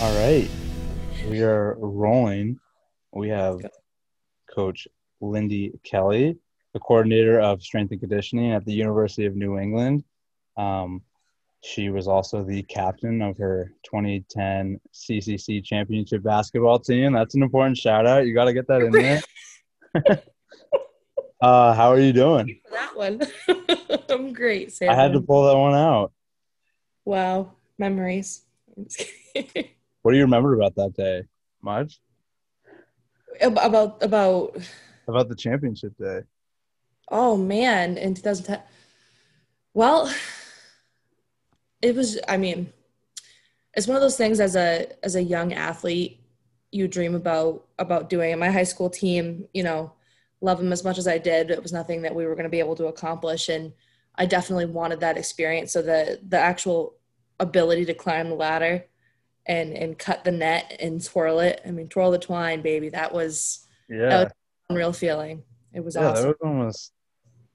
All right. We are rolling. We have Coach Lindy Kelly, the coordinator of strength and conditioning at the University of New England. Um, she was also the captain of her 2010 CCC championship basketball team. That's an important shout out. You got to get that in there. uh, how are you doing? that one. I'm great, Sam. I had to pull that one out. Wow, memories. What do you remember about that day? Much? about about About the championship day? oh man, in 2010. Well, it was. I mean, it's one of those things as a as a young athlete you dream about about doing. And my high school team, you know, love them as much as I did. It was nothing that we were going to be able to accomplish, and I definitely wanted that experience. So the the actual ability to climb the ladder and and cut the net and twirl it. I mean, twirl the twine, baby. That was Yeah. that was unreal feeling. It was yeah, awesome. that was almost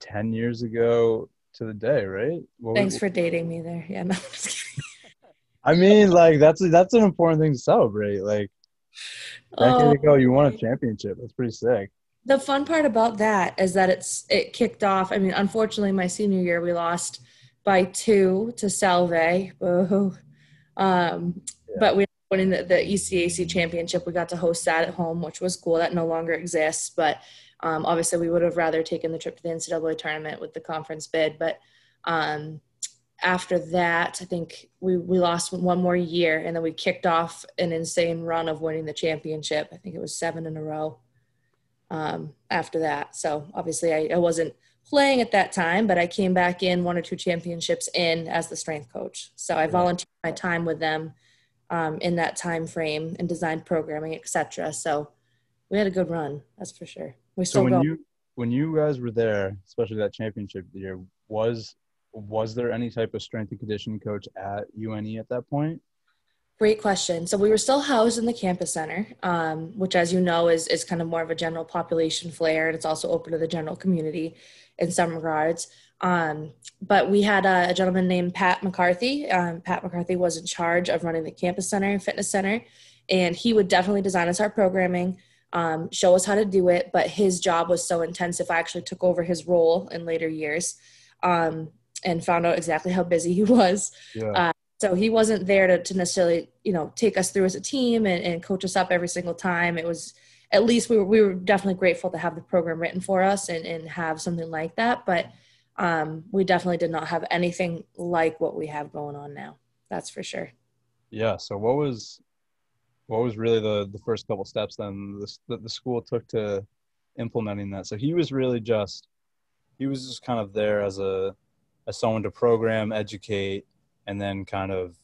10 years ago to the day, right? What Thanks was- for dating me there. Yeah, no, I'm just. I mean, like that's that's an important thing to celebrate. Like decade Oh, ago, you won a championship. That's pretty sick. the fun part about that is that it's it kicked off. I mean, unfortunately, my senior year we lost by two to Salve. Boo. Um, Yeah. But we winning the, the ECAC championship. We got to host that at home, which was cool. That no longer exists, but um, obviously we would have rather taken the trip to the NCAA tournament with the conference bid. But um, after that, I think we we lost one more year, and then we kicked off an insane run of winning the championship. I think it was seven in a row um, after that. So obviously, I, I wasn't playing at that time, but I came back in one or two championships in as the strength coach. So I volunteered my time with them um, in that time frame and designed programming, etc. So we had a good run, that's for sure. We still So when go. you when you guys were there, especially that championship year, was was there any type of strength and conditioning coach at UNE at that point? Great question. So we were still housed in the campus center, um, which, as you know, is is kind of more of a general population flair, and it's also open to the general community in some regards. Um, but we had a, a gentleman named Pat McCarthy. Um, Pat McCarthy was in charge of running the campus center and fitness center, and he would definitely design us our programming, um, show us how to do it. But his job was so intensive, I actually took over his role in later years, um, and found out exactly how busy he was Yeah. so he wasn't there to, to necessarily you know take us through as a team and, and coach us up every single time it was at least we were, we were definitely grateful to have the program written for us and, and have something like that but um, we definitely did not have anything like what we have going on now that's for sure yeah. So what was what was really the the first couple steps then the, that the school took to implementing that? So he was really just he was just kind of there as a as someone to program, educate, and then kind of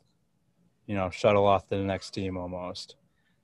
you know shuttle off to the next team almost.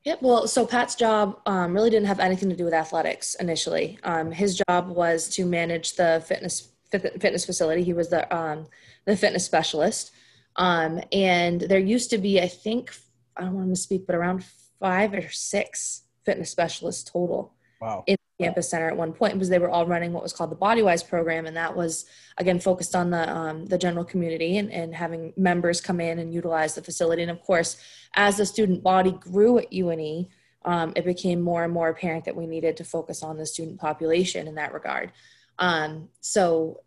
Yeah, well, so Pat's job um, really didn't have anything to do with athletics initially. Um, his job was to manage the fitness fit- fitness facility. He was the um, the fitness specialist, um, and there used to be, I think, I don't want to speak, but around five or six fitness specialists total Wow. in the campus center at one point because they were all running what was called the Bodywise program, and that was again focused on the um, the general community and, and having members come in and utilize the facility. And of course, as the student body grew at UNE, um, it became more and more apparent that we needed to focus on the student population in that regard. Um, so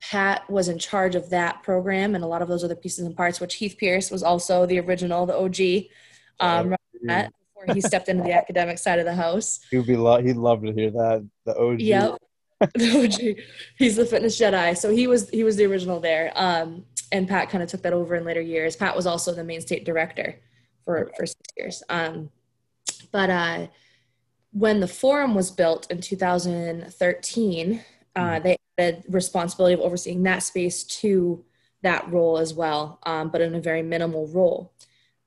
Pat was in charge of that program and a lot of those other pieces and parts, which Heath Pierce was also the original, the OG, um, that before he stepped into the academic side of the house. He'd be lo- he'd love to hear that. The OG. Yep. The OG. He's the fitness Jedi. So he was he was the original there. Um, and Pat kind of took that over in later years. Pat was also the Maine state director for for six years. Um, but uh, when the forum was built in 2013, uh, Mhm. they added responsibility of overseeing that space to that role as well, um, but in a very minimal role.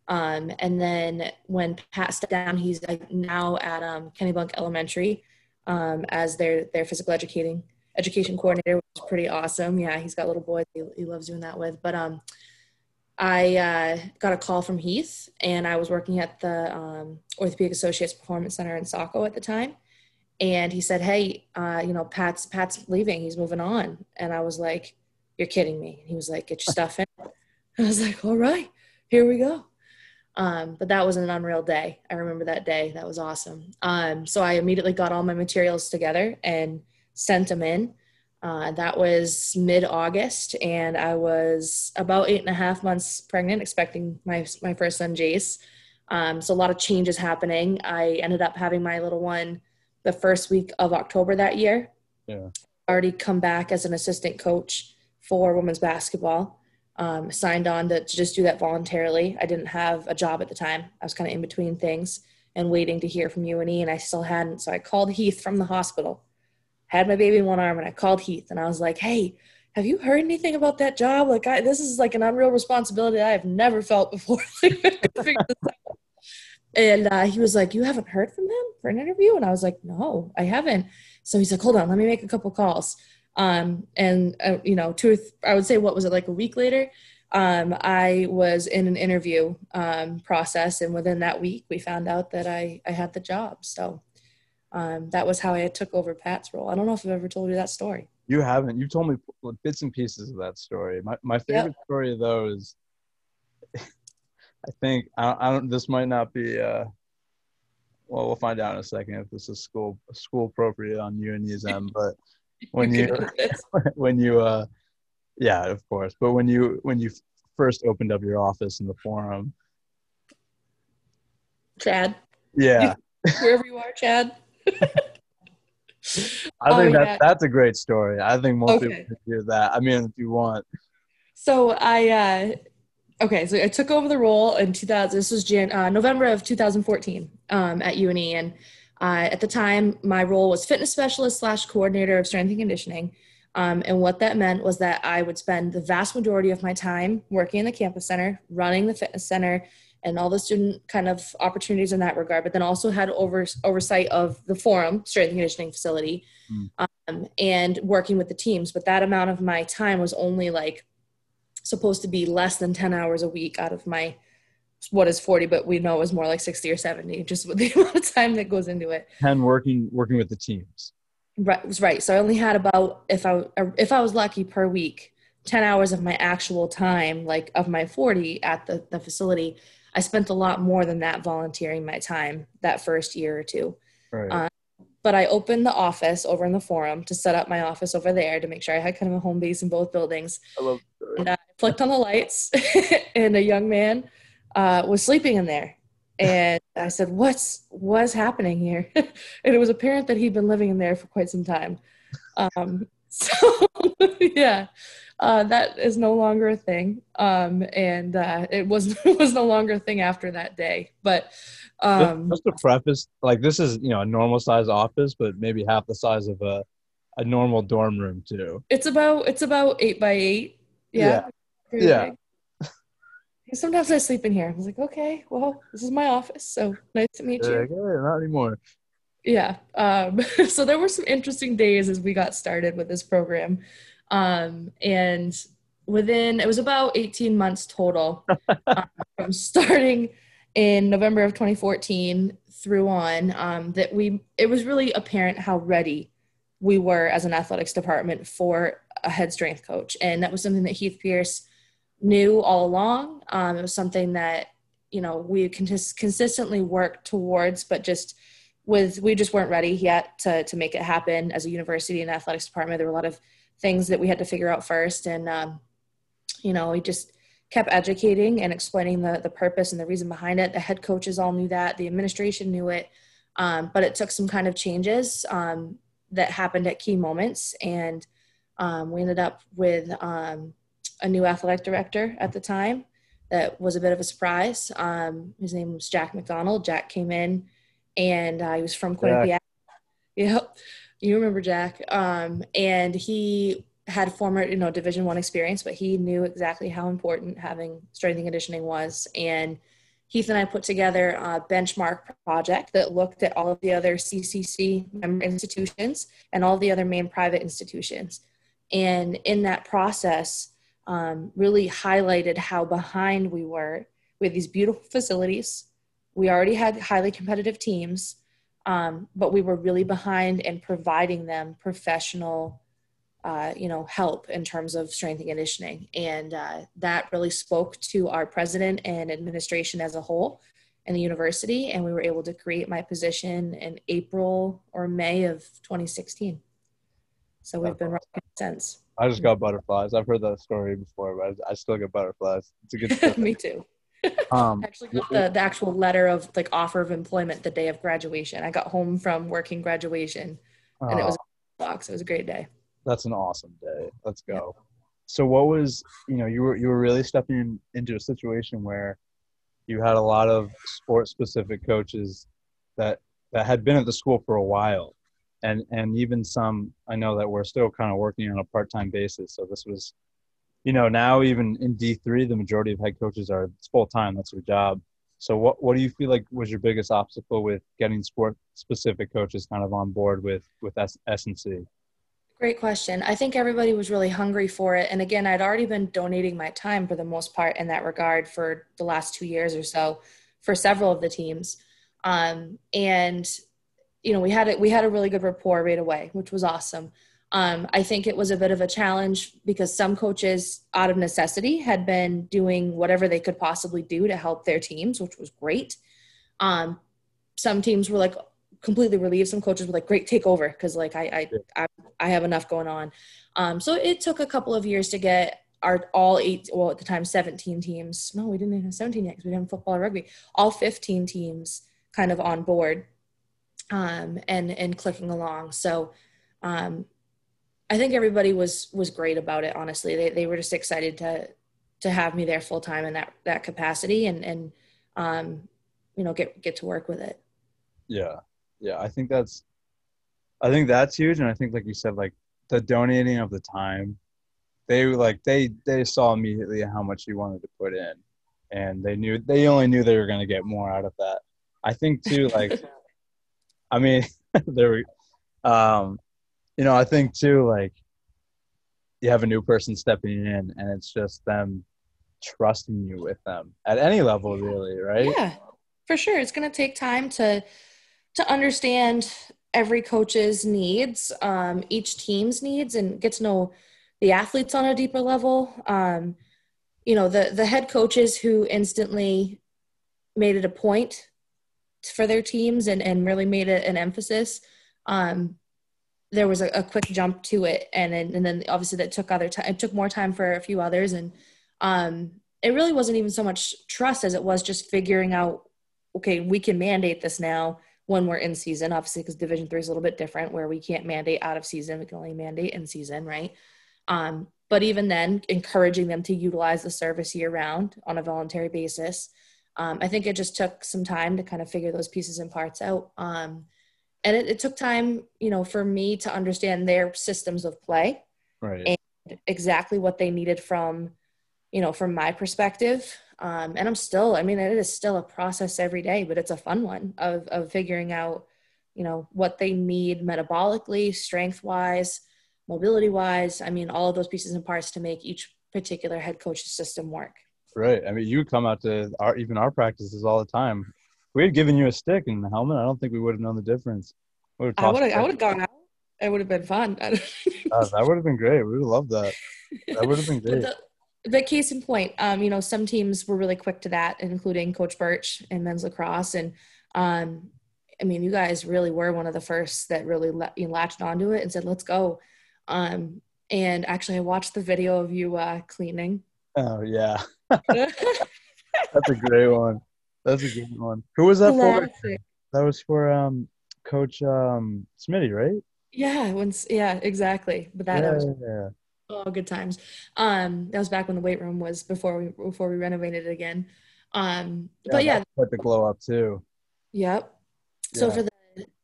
Um, and then when Pat stepped down, he's like now at um, Kennebunk Elementary um, as their their physical educating education coordinator, which is pretty awesome. Yeah, he's got little boys he, he loves doing that with. But um, I uh, got a call from Heath, and I was working at the um, Orthopedic Associates Performance Center in Saco at the time. And he said, "Hey, uh, you know, Pat's Pat's leaving. He's moving on." And I was like, "You're kidding me?" And he was like, "Get your stuff in." I was like, "All right, here we go." Um, but that was an unreal day. I remember that day. That was awesome. Um, so I immediately got all my materials together and sent them in. Uh, that was mid August, and I was about eight and a half months pregnant, expecting my, my first son, Jace. Um, so a lot of changes happening. I ended up having my little one the first week of October that year. Yeah. Already come back as an assistant coach for women's basketball. Um, signed on to, to just do that voluntarily. I didn't have a job at the time. I was kind of in between things and waiting to hear from UNE, and I still hadn't. So I called Heath from the hospital had my baby in one arm and I called Heath and I was like, hey, have you heard anything about that job? Like, I, this is like an unreal responsibility I have never felt before. and uh, he was like, you haven't heard from him for an interview? And I was like, no, I haven't. So he's like, hold on, let me make a couple calls. Um, and, uh, you know, two, th- I would say, what was it, like a week later? Um, I was in an interview um, process, and within that week, we found out that I, I had the job. So um, that was how I took over Pat's role. I don't know if I've ever told you that story. You haven't. You've told me bits and pieces of that story. My my favorite yep. story of those. I think I, I don't. This might not be. Uh, well, we'll find out in a second if this is school school appropriate on you and end. But when you when you uh, yeah, of course. But when you when you first opened up your office in the forum, Chad. Yeah. Wherever you are, Chad. I oh, think that yeah. that's a great story. I think most okay. people can hear that. I mean, if you want. So I uh, okay, so I took over the role in 2000. This was Jan, uh, November of 2014 um, at UNE, and uh, at the time, my role was fitness specialist slash coordinator of strength and conditioning. Um, and what that meant was that I would spend the vast majority of my time working in the campus center, running the fitness center, and all the student kind of opportunities in that regard, but then also had over, oversight of the forum, strength and conditioning facility, mm. um, and working with the teams. But that amount of my time was only like supposed to be less than 10 hours a week out of my what is 40 but we know is more like 60 or 70 just with the amount of time that goes into it and working working with the teams right was right so i only had about if i if i was lucky per week 10 hours of my actual time like of my 40 at the, the facility I spent a lot more than that volunteering my time that first year or two. Right. Um, but I opened the office over in the forum to set up my office over there to make sure I had kind of a home base in both buildings. I love and I flicked on the lights, and a young man uh, was sleeping in there. And I said, "What's what's happening here?" and it was apparent that he'd been living in there for quite some time. Um, so yeah, uh, that is no longer a thing. Um, and uh, it was it was no longer a thing after that day. But um, just, to preface, like this is you know a normal size office, but maybe half the size of a a normal dorm room too. It's about it's about eight by eight. Yeah. Yeah. yeah. Sometimes I sleep in here. I was like, okay, well, this is my office, so nice to meet you. Okay, not anymore. Yeah. Um, so there were some interesting days as we got started with this program. Um, and within, it was about 18 months total um, from starting in November of 2014 through on um, that we, it was really apparent how ready we were as an athletics department for a head strength coach. And that was something that Heath Pierce knew all along. Um, it was something that, you know, we cons- consistently worked towards, but just with, we just weren't ready yet to, to make it happen as a university and athletics department. There were a lot of things that we had to figure out first. And, um, you know, we just kept educating and explaining the, the purpose and the reason behind it. The head coaches all knew that, the administration knew it. Um, but it took some kind of changes um, that happened at key moments. And um, we ended up with um, a new athletic director at the time that was a bit of a surprise. Um, his name was Jack McDonald. Jack came in and uh, he was from Quinnipiac. Yep. You remember Jack, um, and he had former, you know, Division One experience, but he knew exactly how important having strength and conditioning was. And Heath and I put together a benchmark project that looked at all of the other CCC member institutions and all the other Maine private institutions. And in that process, um, really highlighted how behind we were with these beautiful facilities. We already had highly competitive teams um, but we were really behind in providing them professional uh, you know, help in terms of strength and conditioning. And uh, that really spoke to our president and administration as a whole and the university. And we were able to create my position in April or May of 2016. So we've been rocking since. I just got butterflies. I've heard that story before, but I still get butterflies. It's a good story. Me too. Um, actually got the, the actual letter of like offer of employment the day of graduation. I got home from working graduation and it was a box. It was a great day. That's an awesome day. Let's go. So what was you know you were you were really stepping into a situation where you had a lot of sport specific coaches that that had been at the school for a while and and even some I know that we're still kind of working on a part time basis. So this was you know now even in D3 the majority of head coaches are full time. That's their job. So what what do you feel like was your biggest obstacle with getting sport specific coaches kind of on board with with S and C? Great question. I think everybody was really hungry for it. And again, I'd already been donating my time for the most part in that regard for the last two years or so for several of the teams. Um, and you know, we had it, we had a really good rapport right away, which was awesome. Um, I think it was a bit of a challenge because some coaches, out of necessity, had been doing whatever they could possibly do to help their teams, which was great. Um, some teams were like, completely relieved. Some coaches were like, "Great, take over," because like I, I I I have enough going on. Um, so it took a couple of years to get our all eight, well at the time seventeen teams. No, we didn't even have seventeen yet because we didn't have football or rugby. All fifteen teams kind of on board um, and and clicking along. So um, I think everybody was was great about it. Honestly, they they were just excited to to have me there full time in that that capacity and and um, you know get get to work with it. Yeah, yeah, I think that's, I think that's huge, and I think like you said, like the donating of the time, they like they they saw immediately how much you wanted to put in, and they knew they only knew they were going to get more out of that. I think too, like, I mean, there, um, you know, I think too, like, you have a new person stepping in, and it's just them trusting you with them at any level, really, right? Yeah, for sure. It's going to take time to to understand every coach's needs, um, each team's needs, and get to know the athletes on a deeper level. Um, you know, the the head coaches who instantly made it a point for their teams and and really made it an emphasis. Um, there was a, a, quick jump to it, and then, and then obviously that took other time. It took more time for a few others, and um, it really wasn't even so much trust as it was just figuring out, okay, we can mandate this now when we're in season, obviously, because Division three is a little bit different, where we can't mandate out of season; we can only mandate in season, right? Um, but even then, encouraging them to utilize the service year round on a voluntary basis. Um, I think it just took some time to kind of figure those pieces and parts out. And it, it, took time, you know, for me to understand their systems of play, right? And exactly what they needed from, you know, from my perspective. Um, and I'm still, I mean, it is still a process every day, but it's a fun one of, of figuring out, you know, what they need metabolically, strength wise, mobility wise. I mean, all of those pieces and parts to make each particular head coach's system work. Right. I mean, you come out to our, even our practices all the time. We had given you a stick and a helmet, I don't think we would have known the difference. I would have, I would have gone out. It would have been fun. uh, that would have been great. We would have loved that. That would have been great. the, but case in point, um, you know, some teams were really quick to that, including Coach Birch and men's lacrosse. And um, I mean, you guys really were one of the first that really le- you know, latched onto it and said, "Let's go." Um, and actually, I watched the video of you uh, cleaning. Oh yeah, that's a great one. That's a good one. Who was that Classic. for? That was for um, Coach um, Smitty, right? Yeah, once yeah, exactly. But that, yeah, was yeah. Oh, good times. Um, that was back when the weight room was before we before we renovated it again. Um, yeah, but yeah, put the glow up too. Yep. So for the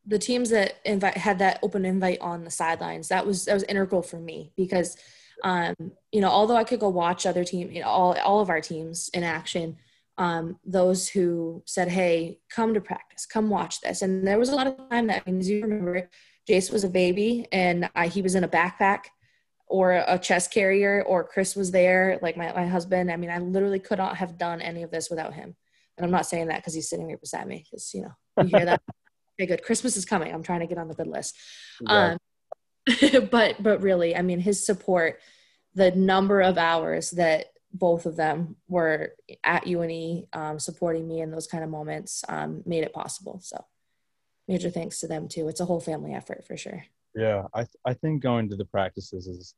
the teams that invite had that open invite on the sidelines, that was that was integral for me because um, you know, although I could go watch other team, you know, all all of our teams in action, um, those who said, "Hey, come to practice, come watch this," and there was a lot of time that means you remember, Jace was a baby and I, he was in a backpack or a chest carrier or Chris was there, like my, my husband. I mean, I literally could not have done any of this without him. And I'm not saying that because he's sitting here beside me because, you know, you hear that. okay, good. Christmas is coming. I'm trying to get on the good list. Yeah. Um, but but really, I mean, his support, the number of hours that both of them were at UNE um, supporting me in those kind of moments um, made it possible. So major thanks to them too. It's a whole family effort for sure. Yeah, I th- I think going to the practices is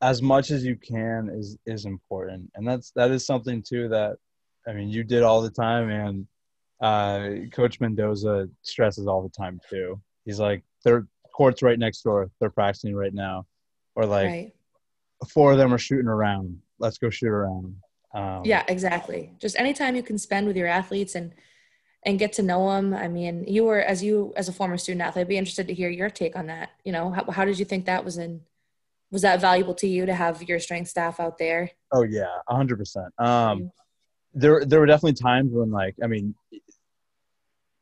as much as you can is is important, and that's that is something too that I mean you did all the time, and uh, Coach Mendoza stresses all the time too. He's like, their court's right next door. They're practicing right now, or like right. four of them are shooting around. Let's go shoot around. Um, yeah, exactly. Just anytime you can spend with your athletes and and get to know them. I mean, you were as you as a former student athlete, I'd be interested to hear your take on that. You know, how, how did you think that was in? Was that valuable to you to have your strength staff out there? Oh yeah, hundred percent. Um, there there were definitely times when like I mean,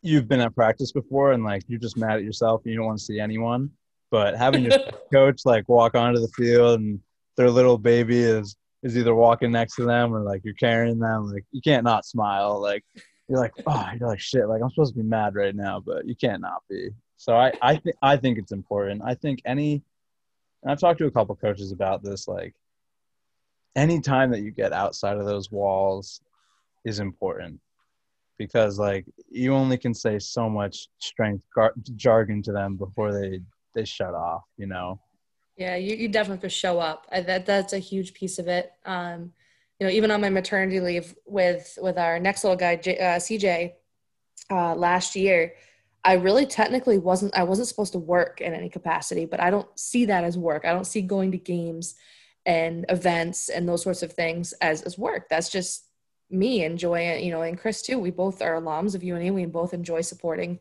you've been at practice before and like you're just mad at yourself and you don't want to see anyone. But having your coach like walk onto the field and their little baby is is either walking next to them or like you're carrying them, like you can't not smile. Like you're like, oh, you're like shit. Like I'm supposed to be mad right now, but you can't not be. So I I think I think it's important. I think any, I've talked to a couple coaches about this. Like, any time that you get outside of those walls is important because like you only can say so much strength gar- jargon to them before they they shut off you know yeah you, you definitely have to show up I, that that's a huge piece of it um you know even on my maternity leave with with our next little guy J, uh, cj uh, last year i really technically wasn't i wasn't supposed to work in any capacity but i don't see that as work i don't see going to games and events and those sorts of things as as work that's just me enjoying, you know, and Chris too. We both are alums of UNE. We both enjoy supporting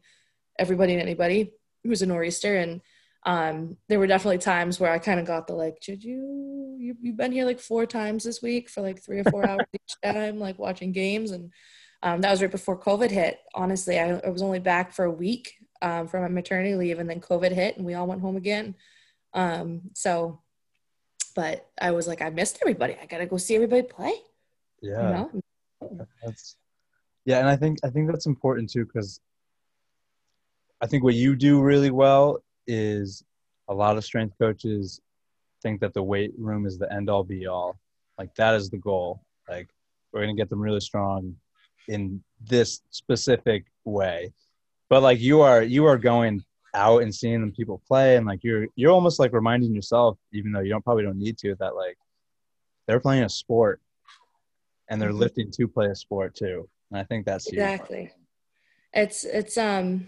everybody and anybody who's a nor'easter. And um, there were definitely times where I kind of got the like, did you, you you've been here like four times this week for like three or four hours each time, like watching games. And um, that was right before COVID hit. Honestly, I, I was only back for a week um, from my maternity leave, and then COVID hit, and we all went home again. Um, so, but I was like, I missed everybody. I gotta go see everybody play. Yeah. You know? Yeah, and I think I think that's important too because I think what you do really well is a lot of strength coaches think that the weight room is the end all be all. Like that is the goal. Like we're gonna get them really strong in this specific way. But like you are you are going out and seeing them people play and like you're you're almost like reminding yourself, even though you don't probably don't need to, that like they're playing a sport and they're mm-hmm. lifting to play a sport too. And I think that's exactly. It's it's um,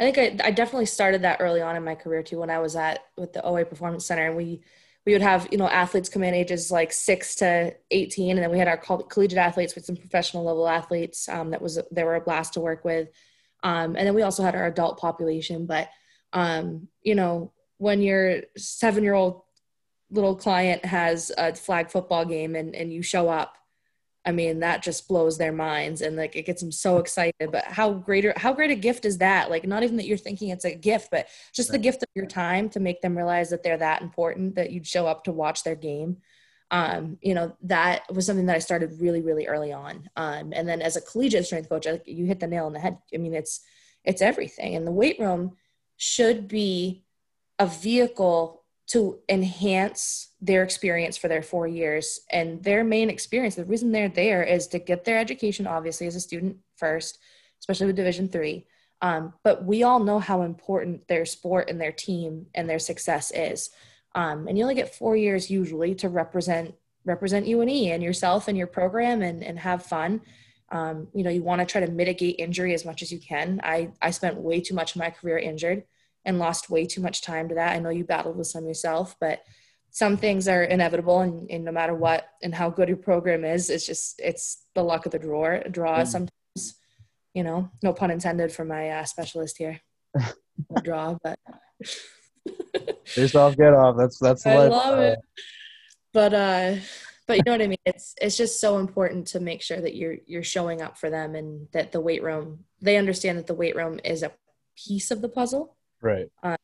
I think I, I definitely started that early on in my career too. When I was at with the OA Performance Center, and we we would have you know athletes come in ages like six to eighteen, and then we had our collegiate athletes with some professional level athletes. Um, that was they were a blast to work with, um, and then we also had our adult population. But um, you know when your seven year old little client has a flag football game and, and you show up I mean, that just blows their minds and like it gets them so excited. But how greater how great a gift is that? Like not even that you're thinking it's a gift, but just the gift of your time to make them realize that they're that important that you'd show up to watch their game. Um, you know, that was something that I started really, really early on. Um, and then as a collegiate strength coach, you hit the nail on the head. I mean, it's it's everything. And the weight room should be a vehicle to enhance their experience for their four years. And their main experience, the reason they're there is to get their education, obviously, as a student first, especially with Division three. Um, but we all know how important their sport and their team and their success is. Um, and you only get four years usually to represent represent UNE and yourself and your program and, and have fun. Um, you know, you want to try to mitigate injury as much as you can. I, I spent way too much of my career injured and lost way too much time to that. I know you battled with some yourself, but some things are inevitable and, and no matter what and how good your program is, it's just it's the luck of the draw draw mm. sometimes, you know, no pun intended for my uh, specialist here. draw, but Face off, get off. That's that's I life. love it. But uh but you know what I mean? It's it's just so important to make sure that you're you're showing up for them and that the weight room they understand that the weight room is a piece of the puzzle right uh,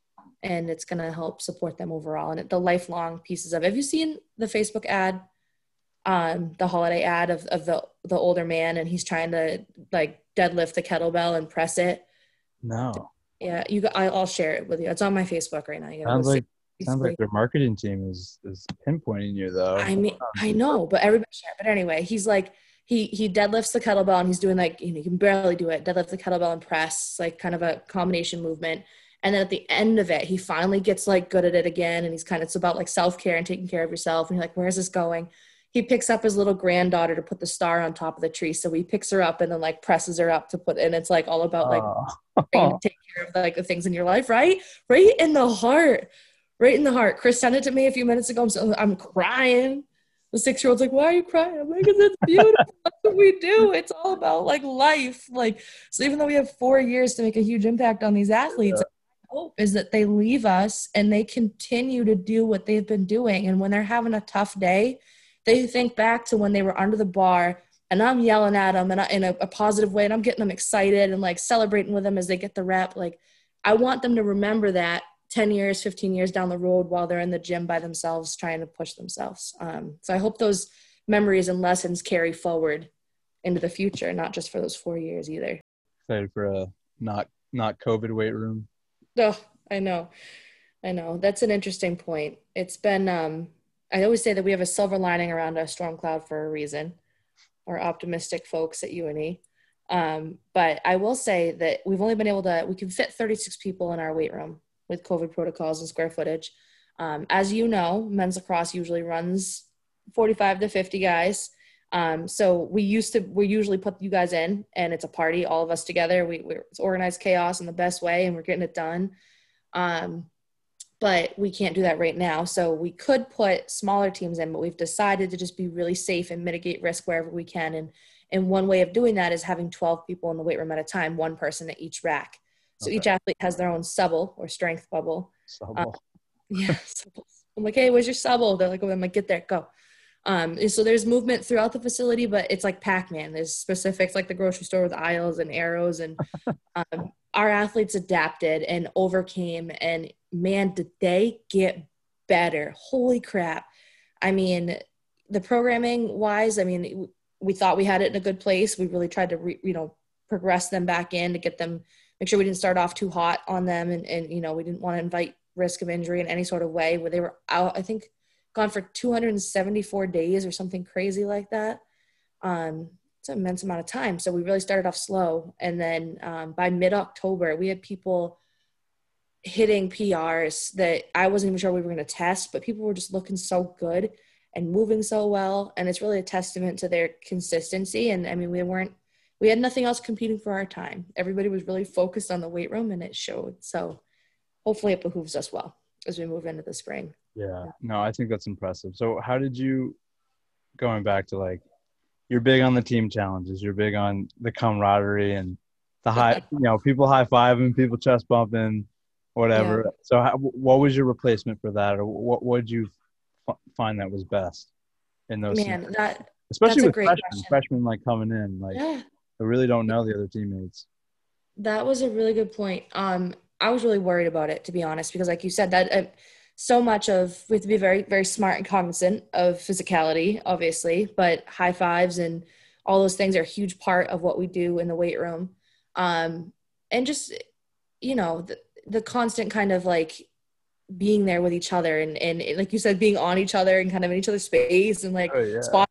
and it's going to help support them overall and the lifelong pieces of have you seen the facebook ad um the holiday ad of, of the the older man and he's trying to like deadlift the kettlebell and press it no Yeah, you. I'll share it with you. It's on my Facebook right now. You sounds like sounds like their marketing team is is pinpointing you though. I mean, I know, but everybody share. But anyway, he's like he he deadlifts the kettlebell and he's doing like you know, he can barely do it. Deadlift the kettlebell and press, like kind of a combination movement. And then at the end of it, he finally gets like good at it again. And he's kind of it's about like self care and taking care of yourself. And you're like, where's this going? he picks up his little granddaughter to put the star on top of the tree. So he picks her up and then like presses her up to put, and it's like all about like oh. take care of like the things in your life, right? Right in the heart, right in the heart. Chris sent it to me a few minutes ago. I'm, so, I'm crying. The six year old's like, why are you crying? I'm like, it's beautiful. That's what we do. It's all about like life. Like, so even though we have four years to make a huge impact on these athletes, hope is that they leave us and they continue to do what they've been doing. And when they're having a tough day, they think back to when they were under the bar and I'm yelling at them and I, in a, a positive way and I'm getting them excited and like celebrating with them as they get the rep. Like I want them to remember that 10 years, 15 years down the road while they're in the gym by themselves trying to push themselves. Um, so I hope those memories and lessons carry forward into the future, not just for those four years either. Excited for a not not COVID weight room. Oh, I know. I know. That's an interesting point. It's been um I always say that we have a silver lining around a storm cloud for a reason. We're optimistic folks at UNE. Um, but I will say that we've only been able to, we can fit 36 people in our weight room with COVID protocols and square footage. Um, as you know, men's lacrosse usually runs 45 to 50 guys. Um, so we used to, we usually put you guys in and it's a party, all of us together. We, we it's organized chaos in the best way and we're getting it done. Um, but we can't do that right now. So we could put smaller teams in, but we've decided to just be really safe and mitigate risk wherever we can. And and one way of doing that is having 12 people in the weight room at a time, one person at each rack. So okay. each athlete has their own subble or strength bubble. Subble. Um, yeah. I'm like, hey, where's your subble? They're like, oh, I'm like, get there, go. Um, so there's movement throughout the facility, but it's like Pac-Man. There's specifics like the grocery store with aisles and arrows, and um, our athletes adapted and overcame. And man, did they get better? Holy crap! I mean, the programming wise, I mean, we thought we had it in a good place. We really tried to, re, you know, progress them back in to get them, make sure we didn't start off too hot on them, and and you know, we didn't want to invite risk of injury in any sort of way. Where they were out, I think gone for 274 days or something crazy like that. Um, it's an immense amount of time. So we really started off slow. And then um, by mid October, we had people hitting PRs that I wasn't even sure we were going to test, but people were just looking so good and moving so well. And it's really a testament to their consistency. And I mean, we weren't, we had nothing else competing for our time. Everybody was really focused on the weight room and it showed. So hopefully it behooves us well as we move into the spring. Yeah. No, I think that's impressive. So how did you going back to like you're big on the team challenges, you're big on the camaraderie and the high you know, people high fiving, people chest bumping, whatever. Yeah. So how, what was your replacement for that or what would you f- find that was best in those Man, that especially with freshmen, question. freshmen like coming in like yeah. I really don't know the other teammates. That was a really good point. Um I was really worried about it to be honest because like you said that uh, so much of we have to be very very smart and cognizant of physicality obviously but high fives and all those things are a huge part of what we do in the weight room. Um, and just you know the, the constant kind of like being there with each other and, and like you said being on each other and kind of in each other's space and like oh, yeah. spot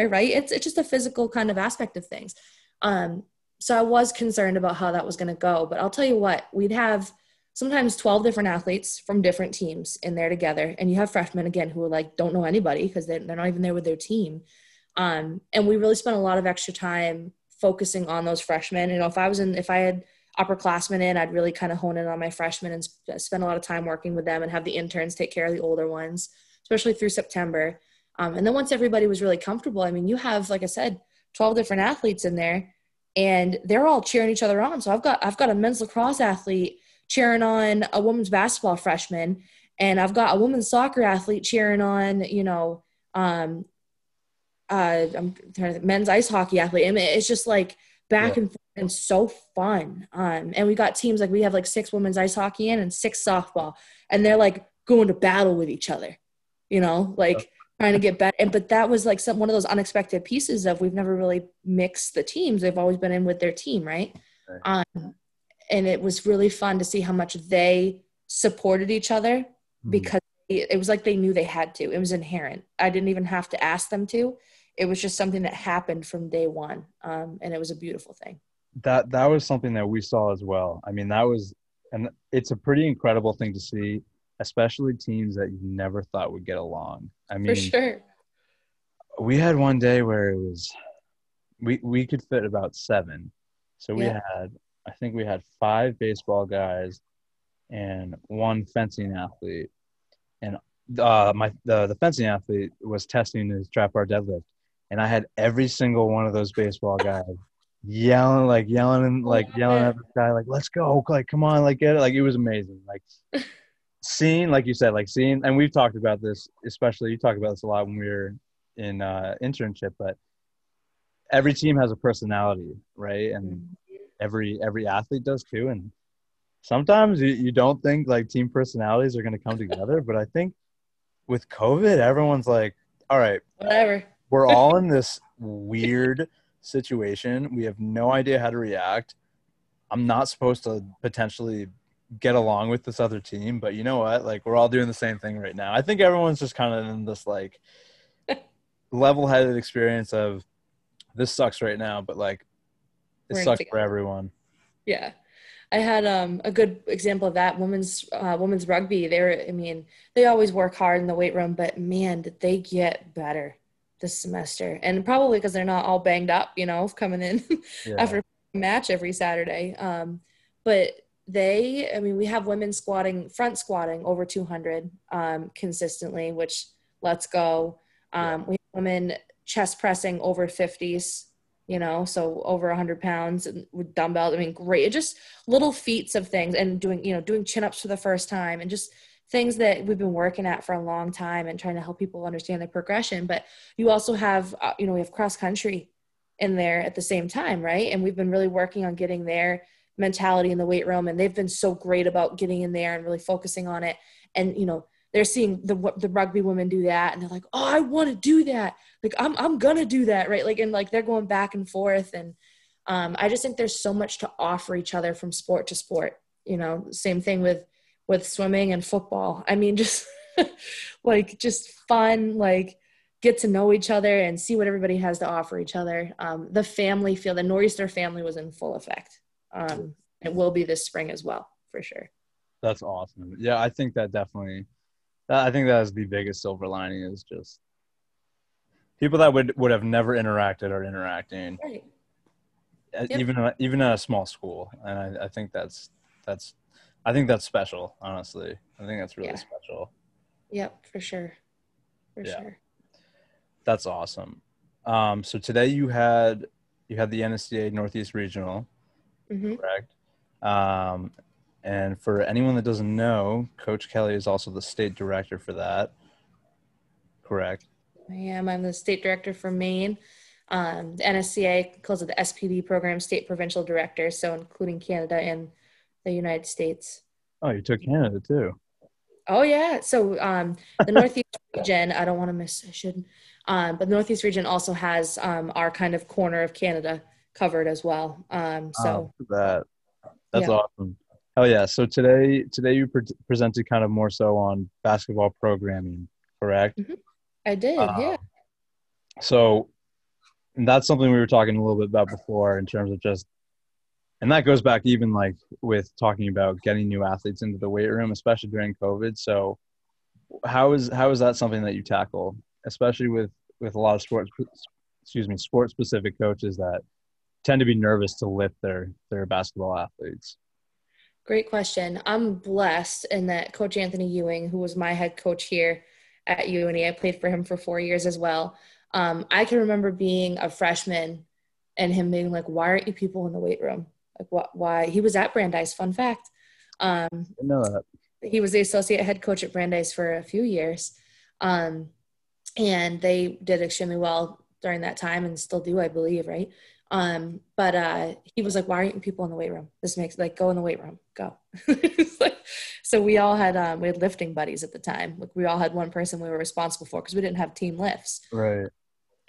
right? It's, it's just a physical kind of aspect of things. Um, so i was concerned about how that was going to go but i'll tell you what we'd have sometimes 12 different athletes from different teams in there together. And you have freshmen again who are like don't know anybody because they're, they're not even there with their team. Um, and we really spent a lot of extra time focusing on those freshmen. You know if i was in if i had upperclassmen in i'd really kind of hone in on my freshmen and sp- spend a lot of time working with them and have the interns take care of the older ones especially through september. Um, and then once everybody was really comfortable i mean you have like i said 12 different athletes in there and they're all cheering each other on. So i've got i've got a men's lacrosse athlete cheering on a women's basketball freshman, and I've got a women's soccer athlete cheering on, you know, um, uh, I'm trying to think, men's ice hockey athlete. I mean, it's just like back yeah. and forth and so fun. Um, and we got teams like we have like six women's ice hockey in and six softball, and they're like going to battle with each other, you know, like yeah. trying to get better. And but that was like some one of those unexpected pieces of we've never really mixed the teams. They've always been in with their team, right? right. Um, and it was really fun to see how much they supported each other mm-hmm. because it was like they knew they had to. It was inherent. I didn't even have to ask them to. It was just something that happened from day one, um, and it was a beautiful thing. That that was something that we saw as well. I mean, that was, and it's a pretty incredible thing to see, especially teams that you never thought would get along. I mean, for sure. We had one day where it was, we we could fit about seven, so we yeah. had I think we had five baseball guys and one fencing athlete. And uh, my the, the fencing athlete was testing his trap bar deadlift, and I had every single one of those baseball guys yelling, like yelling and like yelling at the guy, like "Let's go!" Like, come on, like get it. Like it was amazing. Like seeing, like you said, like seeing, and we've talked about this, especially you talked about this a lot when we were in uh, internship, but every team has a personality, right? And mm-hmm every every athlete does too. And sometimes you, you don't think like team personalities are going to come together, but I think with COVID, everyone's like, all right, whatever. We're all in this weird situation. We have no idea how to react. I'm not supposed to potentially get along with this other team, but you know what? Like we're all doing the same thing right now. I think everyone's just kind of in this like level-headed experience of this sucks right now, but like it sucks for everyone. Yeah. I had um, a good example of that. Women's uh, women's rugby. They're, I mean, they always work hard in the weight room, but man, did they get better this semester? And probably because they're not all banged up, you know, coming in yeah. after a match every Saturday. Um, but they, I mean, we have women squatting, front squatting over 200 um, consistently, which let's go. Um, yeah. We have women chest pressing over 50s you know, so over 100 pounds with dumbbells. I mean, great. Just little feats of things and doing, you know, doing chin ups for the first time and just things that we've been working at for a long time and trying to help people understand the progression. But you also have, uh, you know, we have cross country in there at the same time, right? And we've been really working on getting their mentality in the weight room and they've been so great about getting in there and really focusing on it. And, you know, they're seeing the the rugby women do that and they're like oh i want to do that. Like i'm i'm gonna do that right? Like and like they're going back and forth and um, i just think there's so much to offer each other from sport to sport you know? Same thing with with swimming and football. I mean just like just fun like get to know each other and see what everybody has to offer each other. Um, the family feel the nor'easter family was in full effect um, it will be this spring as well for sure. That's awesome. Yeah i think that definitely I think that is the biggest silver lining is just people that would would have never interacted are interacting. Right. Yep. Even even at a small school, and I, I think that's that's I think that's special. Honestly, I think that's really yeah. special. Yep, for sure, for yeah. sure. That's awesome. Um, so today you had you had the NSCA Northeast Regional, mm-hmm. correct? Um, and for anyone that doesn't know, Coach Kelly is also the state director for that. Correct. I am. I'm the state director for Maine. Um, the NSCA calls it the SPD program, state provincial director, so including Canada and the United States. Oh, you took Canada too. Oh yeah. So um, the Northeast region, I don't want to miss. I should, um, but the Northeast region also has um, our kind of corner of Canada covered as well. Um, so oh, that that's yeah. awesome. Oh yeah! So today, today you pre- presented kind of more so on basketball programming, correct? Mm-hmm. I did, uh, yeah. So and that's something we were talking a little bit about before in terms of just, and that goes back even like with talking about getting new athletes into the weight room, especially during COVID. So how is how is that something that you tackle, especially with with a lot of sports, excuse me, sport specific coaches that tend to be nervous to lift their their basketball athletes? Great question. I'm blessed in that Coach Anthony Ewing, who was my head coach here at UNE, I played for him for four years as well. Um, I can remember being a freshman and him being like, "Why aren't you people in the weight room? Like, what? Why?" He was at Brandeis. Fun fact. Um, know that. He was the associate head coach at Brandeis for a few years, um, and they did extremely well during that time, and still do, I believe, right? Um, but uh, he was like, "Why aren't people in the weight room? This makes like go in the weight room, go." so we all had um, we had lifting buddies at the time. Like we all had one person we were responsible for because we didn't have team lifts. Right.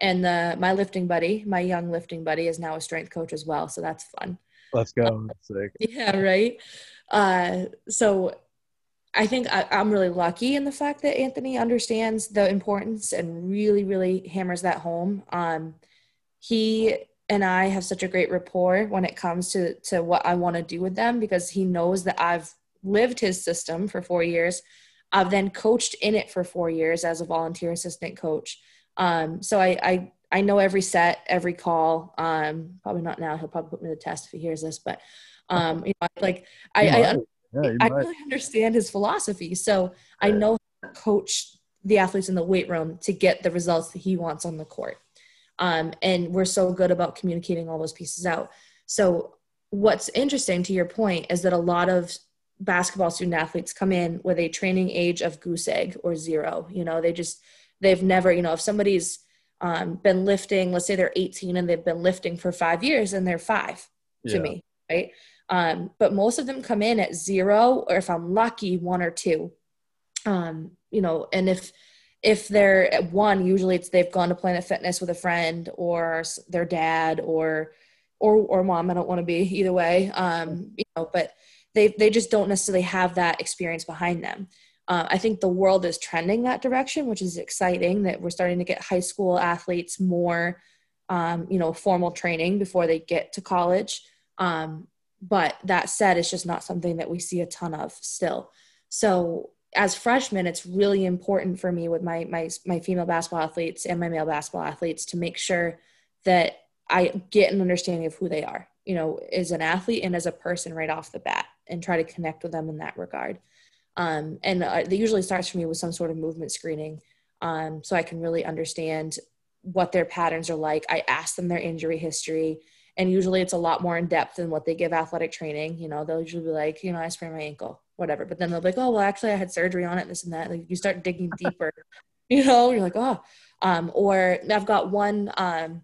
And uh, my lifting buddy, my young lifting buddy, is now a strength coach as well. So that's fun. Let's go. Yeah, right. Uh, so I think I, am really lucky in the fact that Anthony understands the importance and really, really hammers that home. Um, he and I have such a great rapport when it comes to to what I want to do with them because he knows that I've lived his system for four years. I've then coached in it for four years as a volunteer assistant coach. Um, so I, I I know every set, every call. Um, probably not now. He'll probably put me to the test if he hears this, but um, you know, like I, I, yeah, I really understand his philosophy. So I know how to coach the athletes in the weight room to get the results that he wants on the court. Um, and we're so good about communicating all those pieces out. So what's interesting to your point is that a lot of basketball student athletes come in with a training age of goose egg or zero. You know, they just they've never, you know, if somebody's um, been lifting, let's say they're 18 and they've been lifting for five years and they're five to yeah. me, right? Um, but most of them come in at zero, or if I'm lucky, one or two. Um, you know, and if if they're at one, usually it's they've gone to Planet Fitness with a friend or their dad or or or mom. I don't want to be either way. Um, you know, but they they just don't necessarily have that experience behind them. Uh, I think the world is trending that direction, which is exciting. That we're starting to get high school athletes more, um, you know, formal training before they get to college. Um, but that said, it's just not something that we see a ton of still. So as freshmen, it's really important for me with my my my female basketball athletes and my male basketball athletes to make sure that I get an understanding of who they are, you know, as an athlete and as a person right off the bat, and try to connect with them in that regard. Um, and uh, it usually starts for me with some sort of movement screening, um, so I can really understand what their patterns are like. I ask them their injury history and usually it's a lot more in depth than what they give athletic training you know they'll usually be like you know i sprained my ankle whatever. But then they'll be like oh well actually i had surgery on it this and that. Like you start digging deeper you know you're like oh. Um, or i've got one um,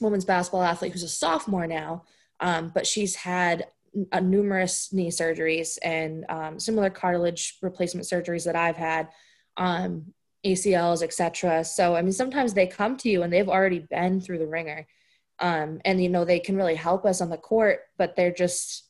women's basketball athlete who's a sophomore now um, but she's had uh, numerous knee surgeries and um, similar cartilage replacement surgeries that i've had um, acls etc so i mean sometimes they come to you and they've already been through the wringer um, and you know they can really help us on the court but they're just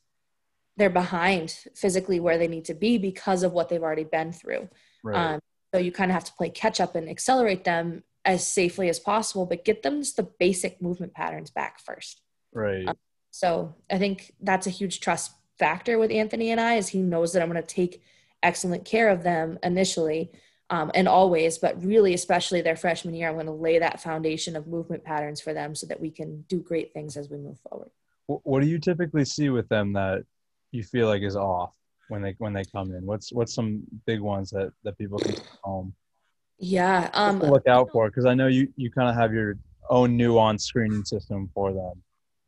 they're behind physically where they need to be because of what they've already been through right. um, so you kind of have to play catch up and accelerate them as safely as possible but get them just the basic movement patterns back first right um, so i think that's a huge trust factor with anthony and i is he knows that i'm going to take excellent care of them initially um, and always, but really, especially their freshman year, I'm going to lay that foundation of movement patterns for them so that we can do great things as we move forward. What do you typically see with them that you feel like is off when they when they come in? What's what's some big ones that that people can home? Yeah, um, look out for because I know you you kind of have your own nuanced screening system for them.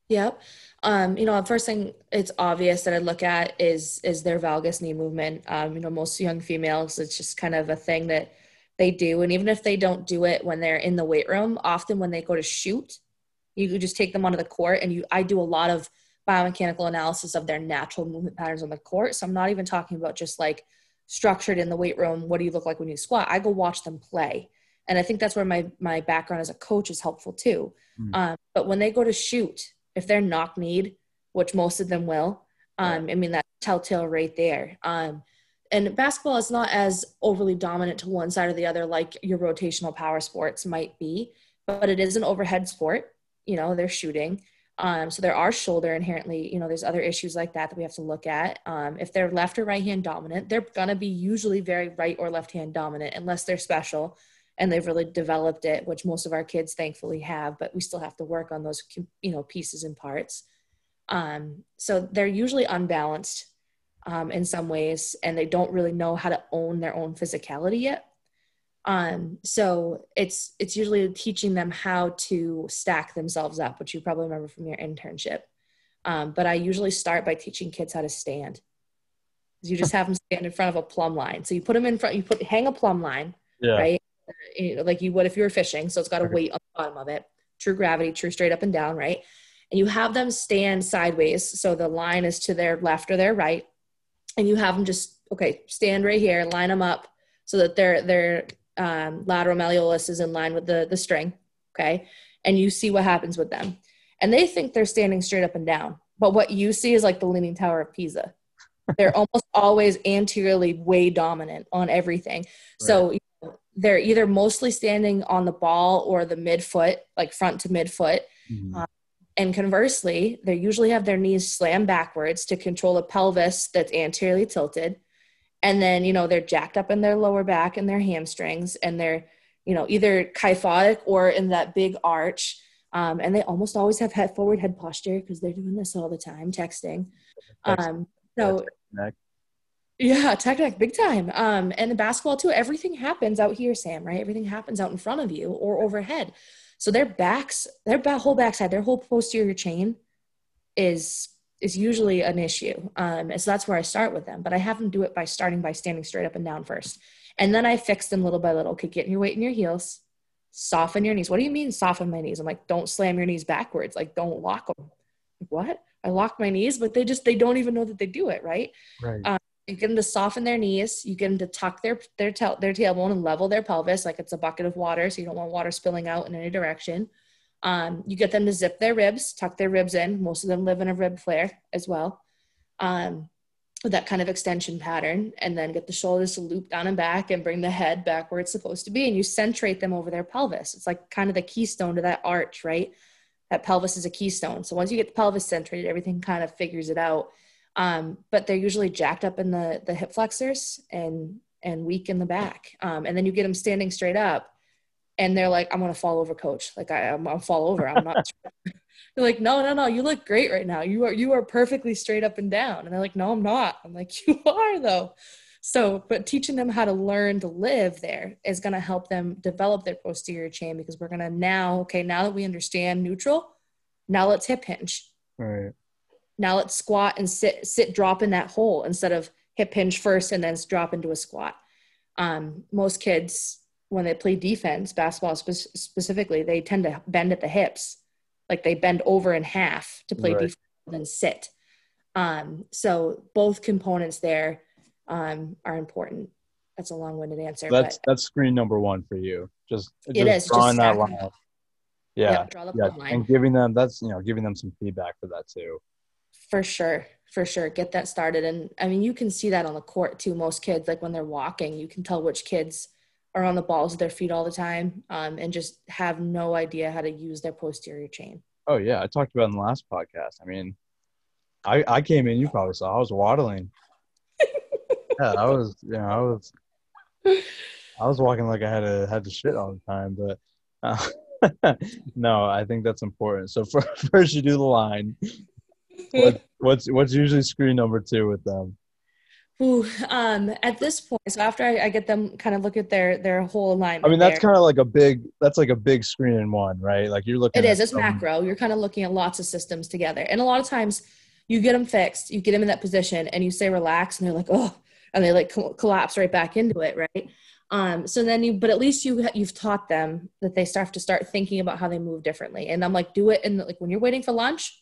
Yep. Um, you know, first thing it's obvious that I look at is is their valgus knee movement. Um, you know, most young females, it's just kind of a thing that they do. And even if they don't do it when they're in the weight room, often when they go to shoot, you just take them onto the court and you I do a lot of biomechanical analysis of their natural movement patterns on the court. So I'm not even talking about just like structured in the weight room, what do you look like when you squat? I go watch them play. And I think that's where my my background as a coach is helpful too. Mm. Um, but when they go to shoot, if they're knock kneed, which most of them will, um, I mean, that's telltale right there. Um, and basketball is not as overly dominant to one side or the other like your rotational power sports might be, but it is an overhead sport. You know, they're shooting. Um, so there are shoulder inherently, you know, there's other issues like that that we have to look at. Um, if they're left or right hand dominant, they're going to be usually very right or left hand dominant unless they're special and they've really developed it which most of our kids thankfully have but we still have to work on those you know pieces and parts um, so they're usually unbalanced um, in some ways and they don't really know how to own their own physicality yet um, so it's it's usually teaching them how to stack themselves up which you probably remember from your internship um, but i usually start by teaching kids how to stand you just have them stand in front of a plumb line so you put them in front you put hang a plumb line yeah. right you know, like you would if you were fishing. So it's got a weight on the bottom of it. True gravity, true straight up and down, right? And you have them stand sideways. So the line is to their left or their right. And you have them just, okay, stand right here, line them up so that their, their um, lateral malleolus is in line with the, the string. Okay. And you see what happens with them. And they think they're standing straight up and down, but what you see is like the Leaning Tower of Pisa. They're almost always anteriorly way dominant on everything. Right. So they're either mostly standing on the ball or the midfoot, like front to midfoot. Mm-hmm. Um, and conversely, they usually have their knees slammed backwards to control a pelvis that's anteriorly tilted. And then, you know, they're jacked up in their lower back and their hamstrings, and they're, you know, either kyphotic or in that big arch. Um, and they almost always have head forward head posture because they're doing this all the time, texting. Um, so, yeah, tech neck, big time. Um, and the basketball too. Everything happens out here, Sam. Right? Everything happens out in front of you or overhead. So their backs, their back, whole backside, their whole posterior chain is is usually an issue. Um, and so that's where I start with them. But I have them do it by starting by standing straight up and down first. And then I fix them little by little. Okay, get your weight in your heels, soften your knees. What do you mean soften my knees? I'm like, don't slam your knees backwards. Like, don't lock them. What? I lock my knees, but they just they don't even know that they do it, right? Right. Um, you get them to soften their knees. You get them to tuck their their tail their tailbone and level their pelvis like it's a bucket of water, so you don't want water spilling out in any direction. Um, you get them to zip their ribs, tuck their ribs in. Most of them live in a rib flare as well, um, with that kind of extension pattern, and then get the shoulders to loop down and back and bring the head back where it's supposed to be, and you centrate them over their pelvis. It's like kind of the keystone to that arch, right? That pelvis is a keystone. So once you get the pelvis centrated, everything kind of figures it out um, but they're usually jacked up in the the hip flexors and and weak in the back. Um, and then you get them standing straight up, and they're like, "I'm gonna fall over, coach. Like I, I'm gonna fall over. I'm not." they're like, "No, no, no. You look great right now. You are you are perfectly straight up and down." And they're like, "No, I'm not." I'm like, "You are though." So, but teaching them how to learn to live there is going to help them develop their posterior chain because we're going to now, okay, now that we understand neutral, now let's hip hinge. Right. Now let's squat and sit, sit, drop in that hole instead of hip hinge first and then drop into a squat. Um, most kids, when they play defense, basketball spe- specifically, they tend to bend at the hips, like they bend over in half to play right. defense and sit. Um, so both components there um, are important. That's a long-winded answer. That's that's screen number one for you. Just, just it is drawing just that line. Yeah, yeah, and giving them that's you know giving them some feedback for that too. For sure. For sure. Get that started. And I mean, you can see that on the court too. Most kids, like when they're walking, you can tell which kids are on the balls of their feet all the time um, and just have no idea how to use their posterior chain. Oh, yeah. I talked about in the last podcast. I mean, I, I came in, you probably saw, I was waddling. yeah, I was, you know, I was, I was walking like I had to, had to shit all the time, but uh, no, I think that's important. So for, first you do the line, what, what's what's usually screen number two with them? Ooh, um, at this point, so after I, I, get them kind of look at their their whole alignment. I mean, that's kind of like a big that's like a big screen in one, right? Like you're looking. It is. It's macro. You're kind of looking at lots of systems together, and a lot of times you get them fixed, you get them in that position, and you say relax, and they're like, oh, and they like collapse right back into it, right? Um, so then you, but at least you you've taught them that they start to start thinking about how they move differently, and I'm like, do it, and like when you're waiting for lunch,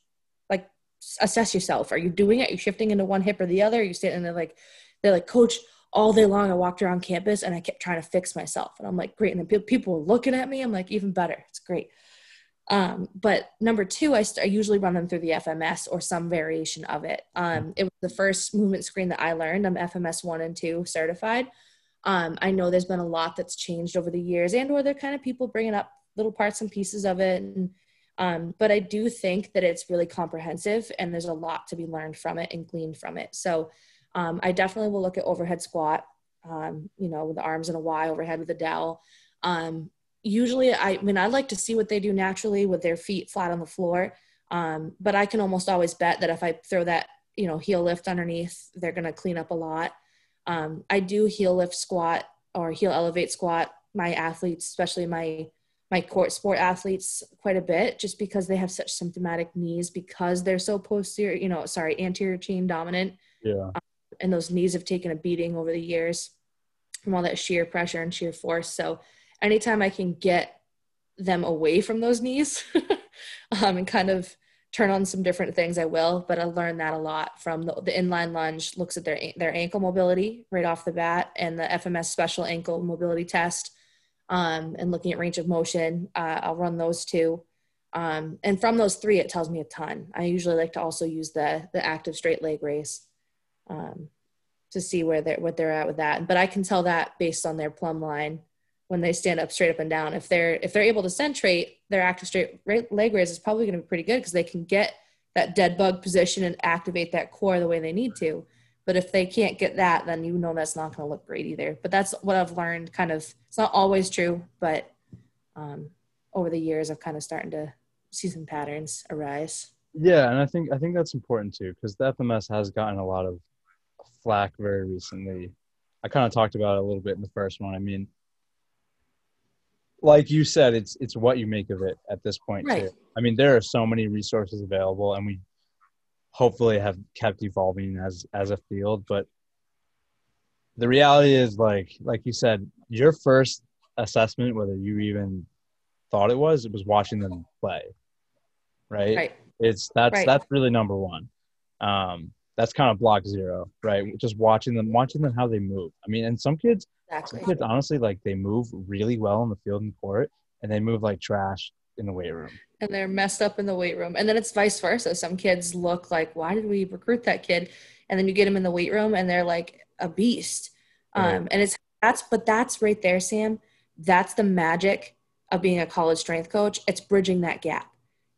assess yourself. Are you doing it? You're you shifting into one hip or the other? you standing there like, they're like, coach, all day long I walked around campus and I kept trying to fix myself. And I'm like, great. And then people were looking at me. I'm like, even better. It's great. Um, but number two, I, st- I, usually run them through the FMS or some variation of it. Um, it was the first movement screen that I learned. I'm FMS one and two certified. Um, I know there's been a lot that's changed over the years and or they're kind of people bringing up little parts and pieces of it and um, but I do think that it's really comprehensive and there's a lot to be learned from it and gleaned from it. So um, I definitely will look at overhead squat, um, you know, with the arms in a Y overhead with a dowel. Um, usually, I, I, mean, I like to see what they do naturally with their feet flat on the floor. Um, but I can almost always bet that if I throw that, you know, heel lift underneath, they're going to clean up a lot. Um, I do heel lift squat or heel elevate squat my athletes, especially my my court sport athletes quite a bit just because they have such symptomatic knees because they're so posterior, you know, sorry, anterior chain dominant. Yeah. Um, and those knees have taken a beating over the years from all that shear pressure and shear force. So anytime I can get them away from those knees um, and kind of turn on some different things, I will. But I learned that a lot from the, the inline lunge. Looks at their their ankle mobility right off the bat, and the FMS special ankle mobility test um, and looking at range of motion. Uh, I'll run those two. Um, and from those three, it tells me a ton. I usually like to also use the the active straight leg raise um, to see where they're what they're at with that. But I can tell that based on their plumb line when they stand up straight up and down. If they're if they're able to centrate, their active straight leg raise is probably going to be pretty good because they can get that dead bug position and activate that core the way they need to. But if they can't get that, then you know that's not going to look great either. But that's what I've learned. Kind of, it's not always true, but um, over the years, I've kind of starting to see some patterns arise. Yeah, and I think I think that's important too because the FMS has gotten a lot of flack very recently. I kind of talked about it a little bit in the first one. I mean, like you said, it's it's what you make of it at this point right. too. I mean, there are so many resources available, and we hopefully have kept evolving as as a field. But the reality is, like like you said, your first assessment, whether you even thought it was, it was watching them play. Right. Right. It's that's right. that's really number one. Um, that's kind of block zero, right? Just watching them, watching them how they move. I mean, and some kids, exactly. some kids honestly like they move really well in the field and court, and they move like trash in the weight room. And they're messed up in the weight room, and then it's vice versa. Some kids look like, why did we recruit that kid? And then you get them in the weight room, and they're like a beast. Right. Um, and it's that's, but that's right there, Sam. That's the magic of being a college strength coach. It's bridging that gap.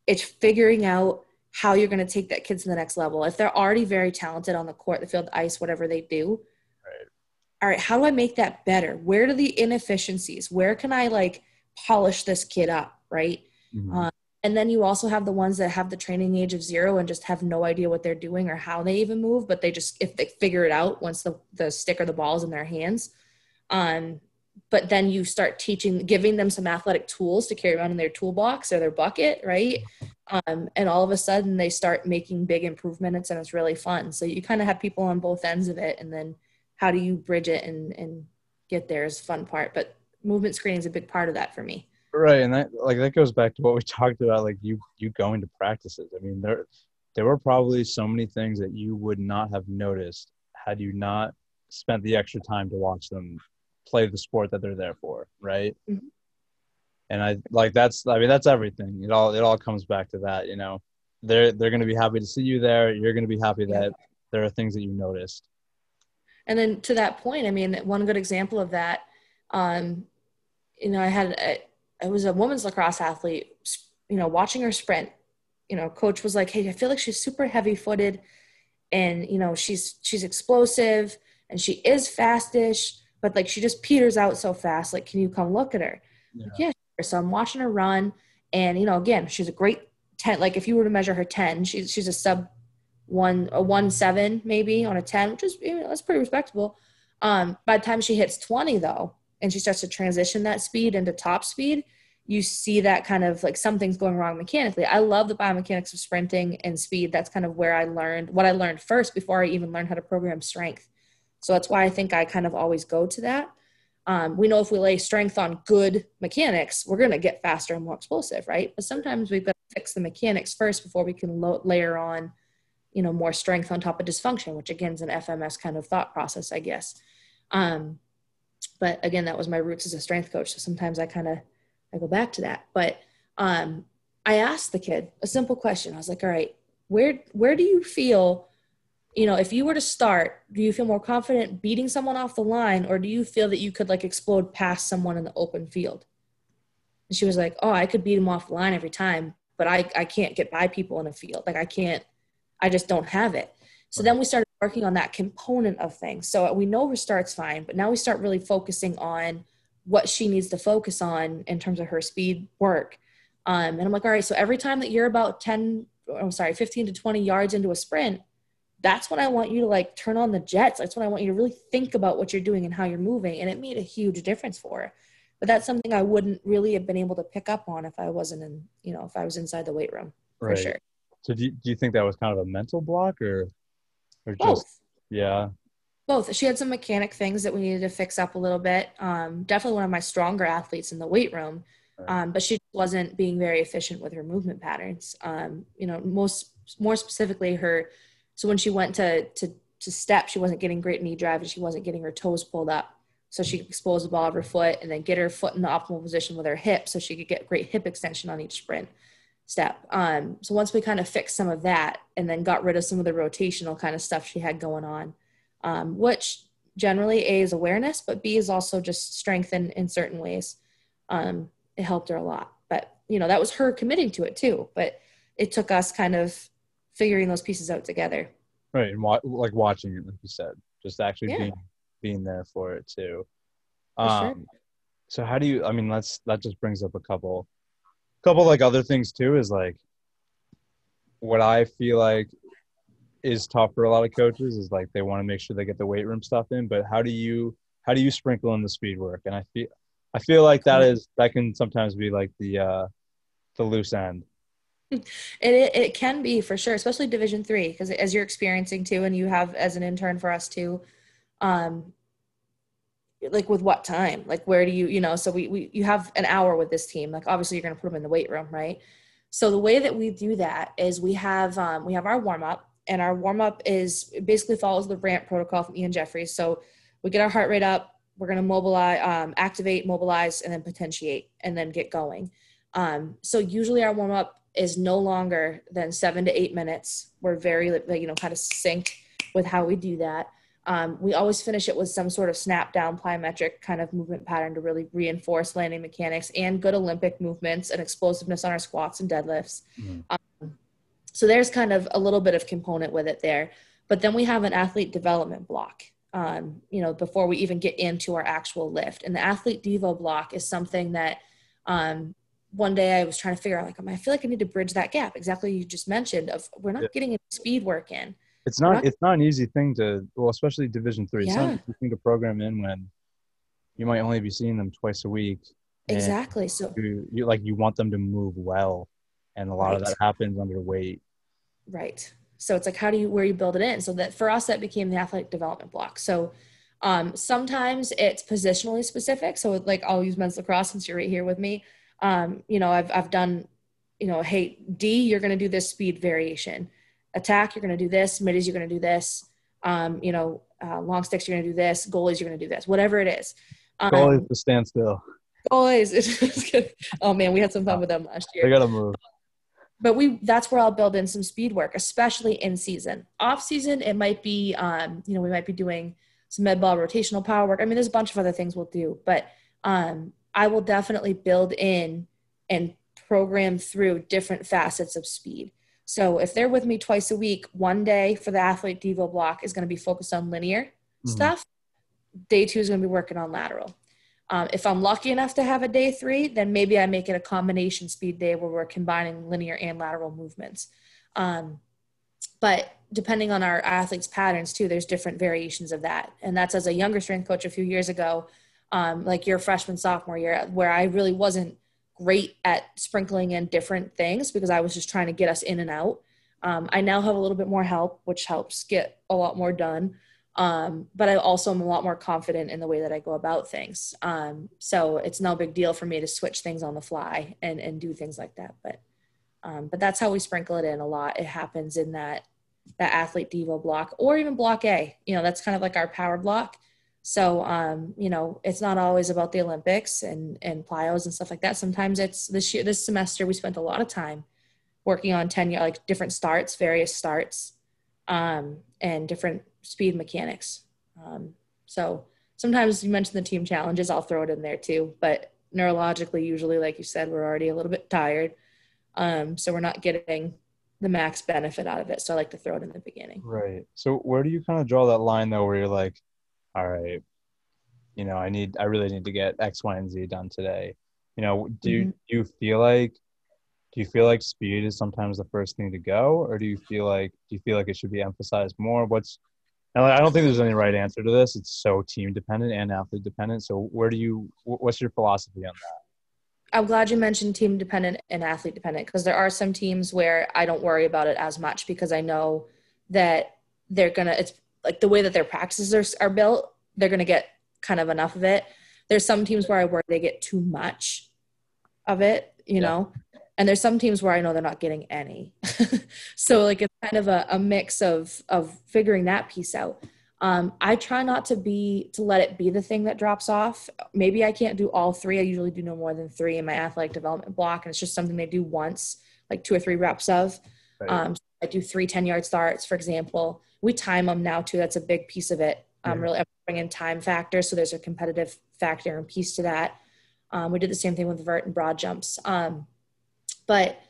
It's figuring out how you're going to take that kid to the next level. If they're already very talented on the court, the field, the ice, whatever they do, right. all right, how do I make that better? Where are the inefficiencies? Where can I like polish this kid up, right? Mm-hmm. Um, and then you also have the ones that have the training age of zero and just have no idea what they're doing or how they even move, but they just if they figure it out once the the stick or the ball is in their hands. Um, but then you start teaching, giving them some athletic tools to carry around in their toolbox or their bucket, right? Um, and all of a sudden they start making big improvements and it's really fun. So you kind of have people on both ends of it. And then how do you bridge it and, and get there is fun part. But movement screening is a big part of that for me. Right. And that like that goes back to what we talked about, like you you going to practices. I mean, there there were probably so many things that you would not have noticed had you not spent the extra time to watch them play the sport that they're there for, right? Mm-hmm and I like that's I mean that's everything. It all it all comes back to that, you know. They're they're going to be happy to see you there. You're going to be happy that there are things that you noticed. And then to that point, I mean, one good example of that, um, you know, I had a, I was a women's lacrosse athlete, you know, watching her sprint. You know, coach was like, "Hey, I feel like she's super heavy-footed, and you know, she's she's explosive and she is fastish, but like she just peters out so fast. Like, can you come look at her?" Yeah, like, yeah so I'm watching her run, and you know, again, she's a great ten. Like if you were to measure her ten, she's she's a sub one a one seven maybe on a ten, which is you know, that's pretty respectable. Um, by the time she hits twenty though, and she starts to transition that speed into top speed, you see that kind of like something's going wrong mechanically. I love the biomechanics of sprinting and speed. That's kind of where I learned what I learned first before I even learned how to program strength. So that's why I think I kind of always go to that. Um, we know if we lay strength on good mechanics, we're going to get faster and more explosive, right? But sometimes we've got to fix the mechanics first before we can lo- layer on, you know, more strength on top of dysfunction, which again is an FMS kind of thought process, I guess. Um, but again, that was my roots as a strength coach. So sometimes I kind of I go back to that. But um, I asked the kid a simple question. I was like, "All right, where where do you feel?" you know, if you were to start, do you feel more confident beating someone off the line or do you feel that you could like explode past someone in the open field? And she was like, Oh, I could beat him off the line every time, but I, I can't get by people in a field. Like I can't, I just don't have it. So then we started working on that component of things. So we know her start's fine, but now we start really focusing on what she needs to focus on in terms of her speed work. Um, and I'm like, all right, so every time that you're about 10, I'm sorry, 15 to 20 yards into a sprint, that's when I want you to like turn on the jets. That's when I want you to really think about what you're doing and how you're moving. And it made a huge difference for her. But that's something I wouldn't really have been able to pick up on if I wasn't in, you know, if I was inside the weight room right. for sure. So do you, do you think that was kind of a mental block or, or Both. just, yeah. Both. She had some mechanic things that we needed to fix up a little bit. Um, definitely one of my stronger athletes in the weight room. Um, but she wasn't being very efficient with her movement patterns. Um, you know, most more specifically, her so when she went to to to step, she wasn't getting great knee drive and she wasn't getting her toes pulled up. So she could expose the ball of her foot and then get her foot in the optimal position with her hip so she could get great hip extension on each sprint. Step. Um, so once we kind of fixed some of that and then got rid of some of the rotational kind of stuff she had going on, um, which generally A is awareness, but B is also just strength in, in certain ways. Um, it helped her a lot. But, you know, that was her committing to it too. But it took us kind of figuring those pieces out together. Right. And wa- like watching it, like you said, just actually yeah. being, being there for it too. For um, sure. So how do you, I mean, let's, that just brings up a couple, couple like other things too, is like what I feel like is tough for a lot of coaches is like they want to make sure they get the weight room stuff in, but how do you, how do you sprinkle in the speed work? And I feel, I feel like that is, that can sometimes be like the, uh, the loose end it, it can be for sure especially division three because as you're experiencing too and you have as an intern for us too um like with what time? Like where do you you know so we, we you have an hour with this team. Like obviously you're going to put them in the weight room right? So the way that we do that is we have um, we have our warm up and our warm up is basically follows the ramp protocol from Ian Jeffreys. So we get our heart rate up we're going to mobilize um, activate mobilize and then potentiate and then get going. Um, so usually our warm up is no longer than seven to eight minutes. We're very, you know, kind of synced with how we do that. Um, we always finish it with some sort of snap down plyometric kind of movement pattern to really reinforce landing mechanics and good Olympic movements and explosiveness on our squats and deadlifts. Mm-hmm. Um, so there's kind of a little bit of component with it there. But then we have an athlete development block, um, you know, before we even get into our actual lift. And the athlete devo block is something that um, one day I was trying to figure out like I feel like I need to bridge that gap. Exactly you just mentioned of we're not yeah. getting any speed work in. It's not, not, it's not an easy thing to well, especially division three. Yeah. It's not an easy thing to program in when you might only be seeing them twice a week. Exactly. So you, you like you want them to move well. And a lot right. of that happens under weight. Right. So it's like how do you where you build it in? So that for us that became the athletic development block. So um, sometimes it's positionally specific. So like I'll use men's lacrosse since you're right here with me um, you know, I've, I've done, you know, hey, D, you're going to do this speed variation. Attack, you're going to do this. Middies, you're going to do this. Um, you know, uh, long sticks, you're going to do this. Goalies, you're going to do this. Whatever it is. Um, goalies to stand still. Goalies. oh man, we had some fun with them last year. They got to move. But we that's where I'll build in some speed work, especially in season. Off season, it might be, um, you know, we might be doing some med ball rotational power work. I mean, there's a bunch of other things we'll do, but um, I will definitely build in and program through different facets of speed. So if they're with me twice a week, one day for the athlete Devo block is going to be focused on linear mm-hmm. stuff. Day two is going to be working on lateral. Um, if I'm lucky enough to have a day three, then maybe I make it a combination speed day where we're combining linear and lateral movements. Um, but depending on our athletes' patterns too, there's different variations of that. And that's as a younger strength coach a few years ago um, like your freshman sophomore year where i really wasn't great at sprinkling in different things because i was just trying to get us in and out. Um, i now have a little bit more help which helps get a lot more done. Um, but i also am a lot more confident in the way that i go about things. Um, so it's no big deal for me to switch things on the fly and, and do things like that. But um, but that's how we sprinkle it in a lot. It happens in that that athlete devo block or even block a. You know that's kind of like our power block so, um, you know, it's not always about the Olympics and, and plyos and stuff like that. Sometimes it's this year, this semester, we spent a lot of time working on 10 year, like different starts, various starts, um, and different speed mechanics. Um, so sometimes you mentioned the team challenges, I'll throw it in there too, but neurologically, usually, like you said, we're already a little bit tired. Um, so we're not getting the max benefit out of it. So I like to throw it in the beginning. Right. So where do you kind of draw that line though, where you're like, all right, you know, I need, I really need to get X, Y, and Z done today. You know, do mm-hmm. you, do you feel like, do you feel like speed is sometimes the first thing to go, or do you feel like, do you feel like it should be emphasized more? What's, and I don't think there's any right answer to this. It's so team dependent and athlete dependent. So where do you, what's your philosophy on that? I'm glad you mentioned team dependent and athlete dependent because there are some teams where I don't worry about it as much because I know that they're gonna it's like the way that their practices are, are built, they're going to get kind of enough of it. There's some teams where I worry they get too much of it, you yeah. know, and there's some teams where I know they're not getting any. so like it's kind of a, a mix of of figuring that piece out. Um, I try not to be to let it be the thing that drops off. Maybe I can't do all three. I usually do no more than three in my athletic development block, and it's just something they do once like two or three reps of. Right. Um, I do three 10 yard starts, for example. We time them now too. That's a big piece of it. Um, yeah. Really bringing in time factor. So there's a competitive factor and piece to that. Um, we did the same thing with vert and broad jumps. Um, but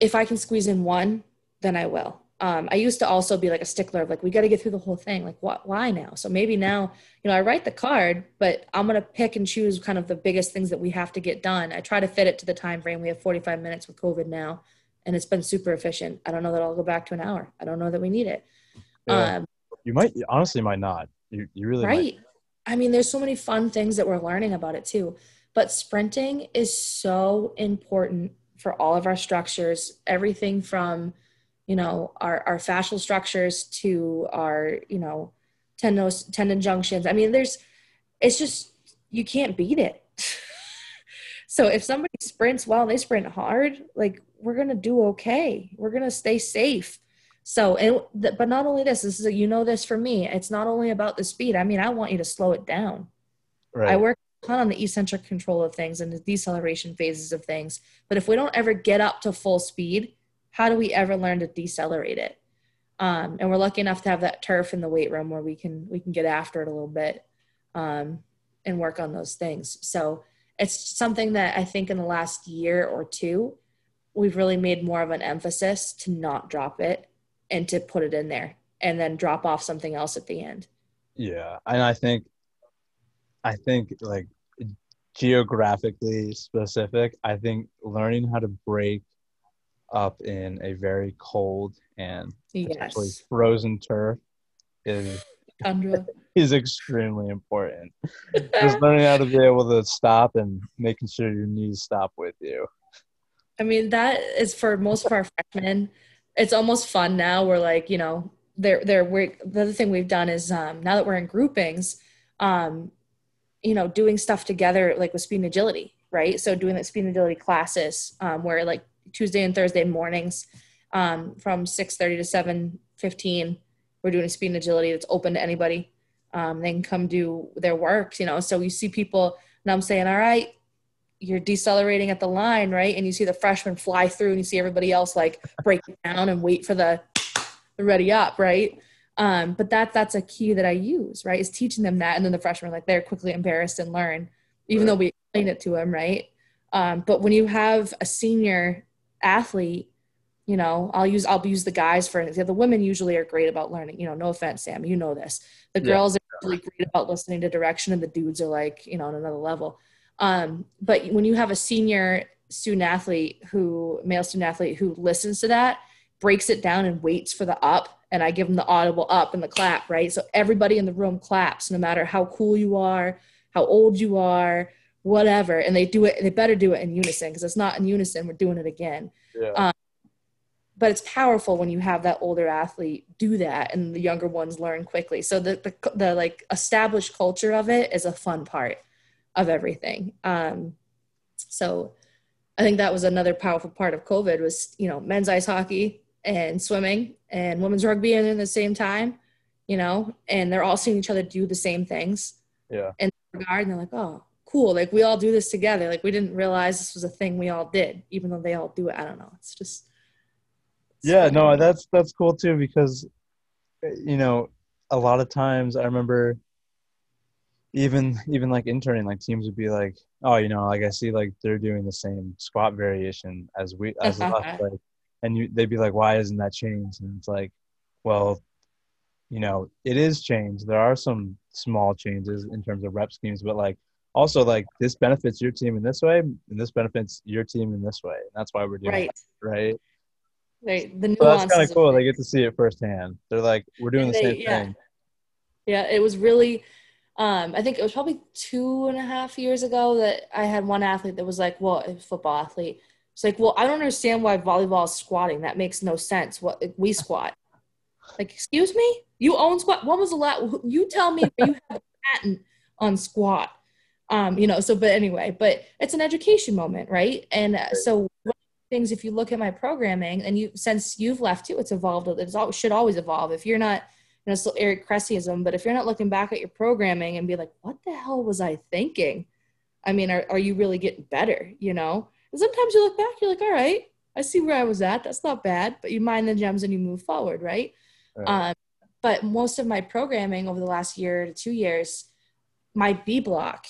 if I can squeeze in one, then I will. Um, I used to also be like a stickler of like, we got to get through the whole thing. Like, what, why now? So maybe now, you know, I write the card, but I'm going to pick and choose kind of the biggest things that we have to get done. I try to fit it to the time frame. We have 45 minutes with COVID now, and it's been super efficient. I don't know that I'll go back to an hour. I don't know that we need it. Yeah. Um, you might, honestly, might not. You, you really right. Might. I mean, there's so many fun things that we're learning about it too. But sprinting is so important for all of our structures, everything from, you know, our, our fascial structures to our, you know, tendon, tendon junctions. I mean, there's, it's just, you can't beat it. so if somebody sprints well and they sprint hard, like we're going to do okay. We're going to stay safe. So, and, but not only this, this is, a, you know, this for me, it's not only about the speed. I mean, I want you to slow it down. Right. I work ton on the eccentric control of things and the deceleration phases of things. But if we don't ever get up to full speed, how do we ever learn to decelerate it? Um, and we're lucky enough to have that turf in the weight room where we can we can get after it a little bit um, and work on those things. So it's something that I think in the last year or two we've really made more of an emphasis to not drop it and to put it in there and then drop off something else at the end. Yeah, and I think I think like geographically specific, I think learning how to break up in a very cold and yes. frozen turf is is extremely important. Just learning how to be able to stop and making sure your knees stop with you. I mean, that is for most of our freshmen. It's almost fun now. We're like, you know, they're they're we're the other thing we've done is um, now that we're in groupings, um, you know, doing stuff together, like with speed and agility, right? So doing the speed and agility classes, um, where like Tuesday and Thursday mornings, um, from 6:30 to 7:15, we're doing a speed and agility that's open to anybody. Um, they can come do their work, you know. So you see people, and I'm saying, all right, you're decelerating at the line, right? And you see the freshman fly through, and you see everybody else like break down and wait for the, the ready up, right? Um, but that that's a key that I use, right? Is teaching them that, and then the freshmen like they're quickly embarrassed and learn, even right. though we explain it to them, right? Um, but when you have a senior athlete, you know, I'll use I'll use the guys for example. The women usually are great about learning. You know, no offense, Sam, you know this. The girls yeah. are really great about listening to direction, and the dudes are like, you know, on another level. Um, but when you have a senior student athlete who male student athlete who listens to that, breaks it down and waits for the up and I give them the audible up and the clap, right? So everybody in the room claps, no matter how cool you are, how old you are, whatever. And they do it, they better do it in unison because it's not in unison, we're doing it again. Yeah. Um, but it's powerful when you have that older athlete do that and the younger ones learn quickly. So the, the, the like established culture of it is a fun part of everything. Um, so I think that was another powerful part of COVID was, you know, men's ice hockey, and swimming and women's rugby in the same time, you know, and they're all seeing each other do the same things. Yeah. In regard, and they're like, oh, cool. Like we all do this together. Like we didn't realize this was a thing we all did, even though they all do it. I don't know. It's just. It's yeah, no, that's that's cool too because, you know, a lot of times I remember. Even even like interning, like teams would be like, oh, you know, like I see like they're doing the same squat variation as we as us. Like and you, they'd be like, why isn't that changed? And it's like, well, you know, it is changed. There are some small changes in terms of rep schemes, but like also like this benefits your team in this way, and this benefits your team in this way. And that's why we're doing right. it, right? Right. The so that's kind of cool. They get to see it firsthand. They're like, we're doing the they, same yeah. thing. Yeah, it was really. Um, I think it was probably two and a half years ago that I had one athlete that was like, well, a football athlete it's like, well, I don't understand why volleyball is squatting. That makes no sense. What we squat? Like, excuse me, you own squat. When was the last? You tell me you have a patent on squat. Um, you know. So, but anyway, but it's an education moment, right? And uh, so things. If you look at my programming, and you since you've left too, it's evolved. It should always evolve. If you're not, you know, still Eric Cresseyism, but if you're not looking back at your programming and be like, what the hell was I thinking? I mean, are, are you really getting better? You know? And sometimes you look back, you're like, all right, I see where I was at. That's not bad. But you mind the gems and you move forward, right? right. Um, but most of my programming over the last year to two years, my B block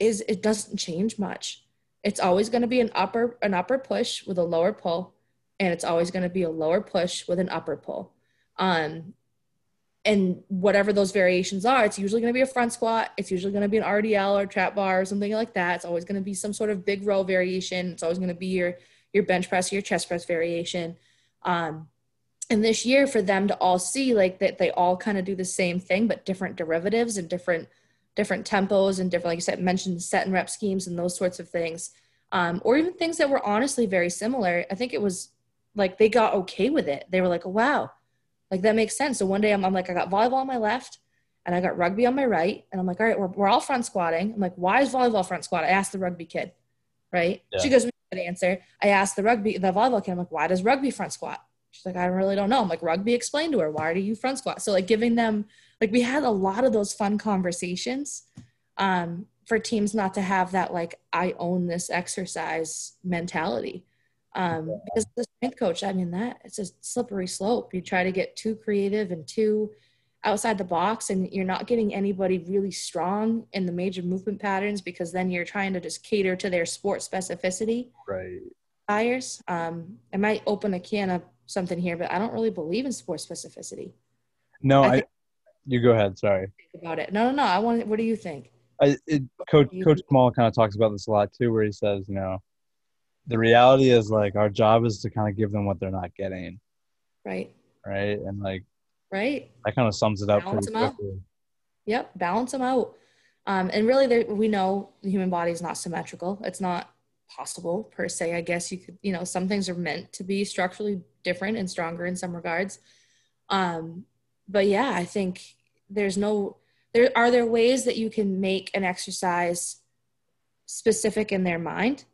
is it doesn't change much. It's always going to be an upper an upper push with a lower pull, and it's always going to be a lower push with an upper pull. Um, and whatever those variations are, it's usually going to be a front squat. It's usually going to be an RDL or trap bar or something like that. It's always going to be some sort of big row variation. It's always going to be your your bench press, your chest press variation. Um, and this year, for them to all see like that, they all kind of do the same thing, but different derivatives and different different tempos and different, like you said, mentioned set and rep schemes and those sorts of things, um, or even things that were honestly very similar. I think it was like they got okay with it. They were like, wow, like that makes sense. So one day I'm, I'm like, I got volleyball on my left and I got rugby on my right. And I'm like, all right, we're, we're all front squatting. I'm like, why is volleyball front squat? I asked the rugby kid, right? Yeah. She goes, good answer. I asked the rugby, the volleyball kid, I'm like, why does rugby front squat? She's like, I really don't know. I'm like, rugby explained to her, why do you front squat? So like giving them, like we had a lot of those fun conversations um, for teams not to have that like, I own this exercise mentality. Um, because the strength coach, I mean, that it's a slippery slope. You try to get too creative and too outside the box, and you're not getting anybody really strong in the major movement patterns because then you're trying to just cater to their sport specificity. Right. Tires. Um, I might open a can of something here, but I don't really believe in sport specificity. No, I. I you go ahead. Sorry. About it. No, no, no. I want. What do you think? I, it, Coach Coach Kamal kind of talks about this a lot too, where he says, you know, the reality is like our job is to kind of give them what they're not getting. Right. Right. And like, right. That kind of sums it up balance pretty quickly. Out. Yep. Balance them out. Um, and really, we know the human body is not symmetrical. It's not possible per se. I guess you could, you know, some things are meant to be structurally different and stronger in some regards. Um, but yeah, I think there's no, there are there ways that you can make an exercise specific in their mind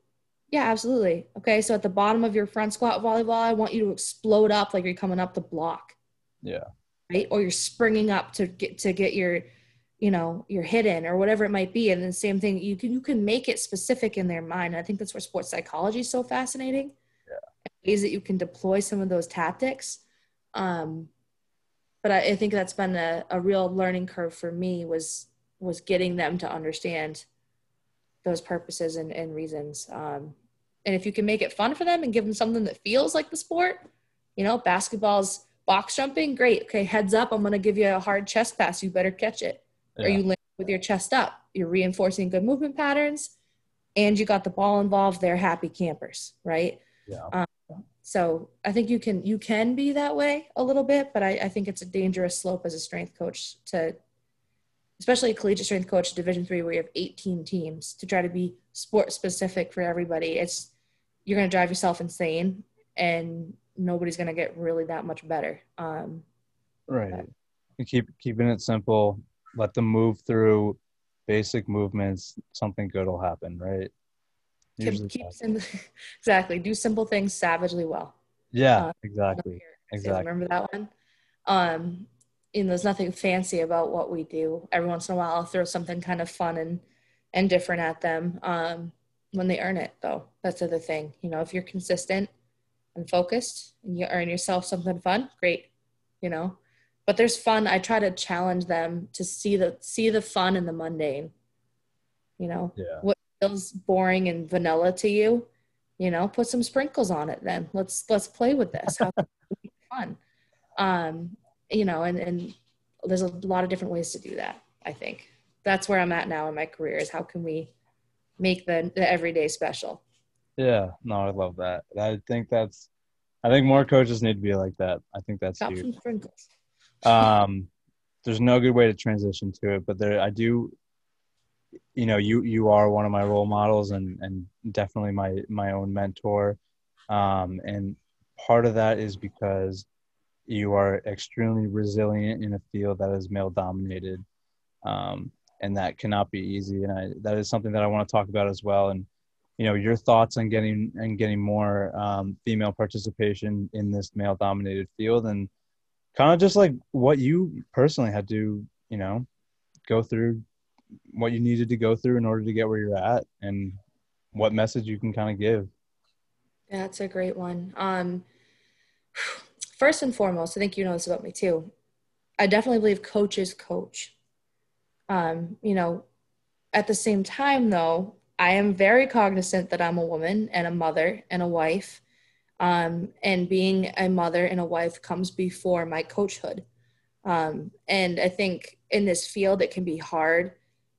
yeah, absolutely. Okay, so at the bottom of your front squat volleyball, I want you to explode up like you're coming up the block. Yeah. Right? Or you're springing up to get to get your, you know, your hit in or whatever it might be. And the same thing, you can you can make it specific in their mind. I think that's where sports psychology is so fascinating. Yeah. Ways that you can deploy some of those tactics. Um, but I, I think that's been a, a real learning curve for me was was getting them to understand those purposes and, and reasons. Um, and if you can make it fun for them and give them something that feels like the sport, you know, basketball's box jumping, great. Okay, heads up, I'm going to give you a hard chest pass. You better catch it. Yeah. Or you land with your chest up. You're reinforcing good movement patterns and you got the ball involved. They're happy campers, right? Yeah. Um, so I think you can you can be that way a little bit, but I, I think it's a dangerous slope as a strength coach to especially a collegiate strength coach division three where you have 18 teams to try to be sport specific for everybody it's you're going to drive yourself insane and nobody's going to get really that much better um, right. but. keep keeping it simple let them move through basic movements something good will happen right? Keep, keep exactly do simple things savagely well. Yeah uh, exactly exactly. remember that one. Um you know, there's nothing fancy about what we do. Every once in a while, I'll throw something kind of fun and and different at them um, when they earn it. Though that's the other thing. You know, if you're consistent and focused and you earn yourself something fun, great. You know, but there's fun. I try to challenge them to see the see the fun in the mundane. You know, yeah. what feels boring and vanilla to you, you know, put some sprinkles on it. Then let's let's play with this. How fun. Um, you know, and, and there's a lot of different ways to do that. I think that's where I'm at now in my career is how can we make the, the everyday special? Yeah, no, I love that. I think that's, I think more coaches need to be like that. I think that's Got huge. sprinkles. um, there's no good way to transition to it, but there, I do, you know, you, you are one of my role models and, and definitely my, my own mentor. Um, and part of that is because you are extremely resilient in a field that is male dominated um, and that cannot be easy. And I, that is something that i want to talk about as well. And you know your thoughts on getting and getting more um, female participation in this male dominated field and kind of just like what you personally had to you know go through what you needed to go through in order to get where you're at and what message you can kind of give that's a great one. Um, first and foremost, I think you know this about me too. I definitely believe coaches coach. Um, you know, at the same time, though, I am very cognizant that I'm a woman and a mother and a wife. Um, and being a mother and a wife comes before my coachhood. Um, and I think in this field, it can be hard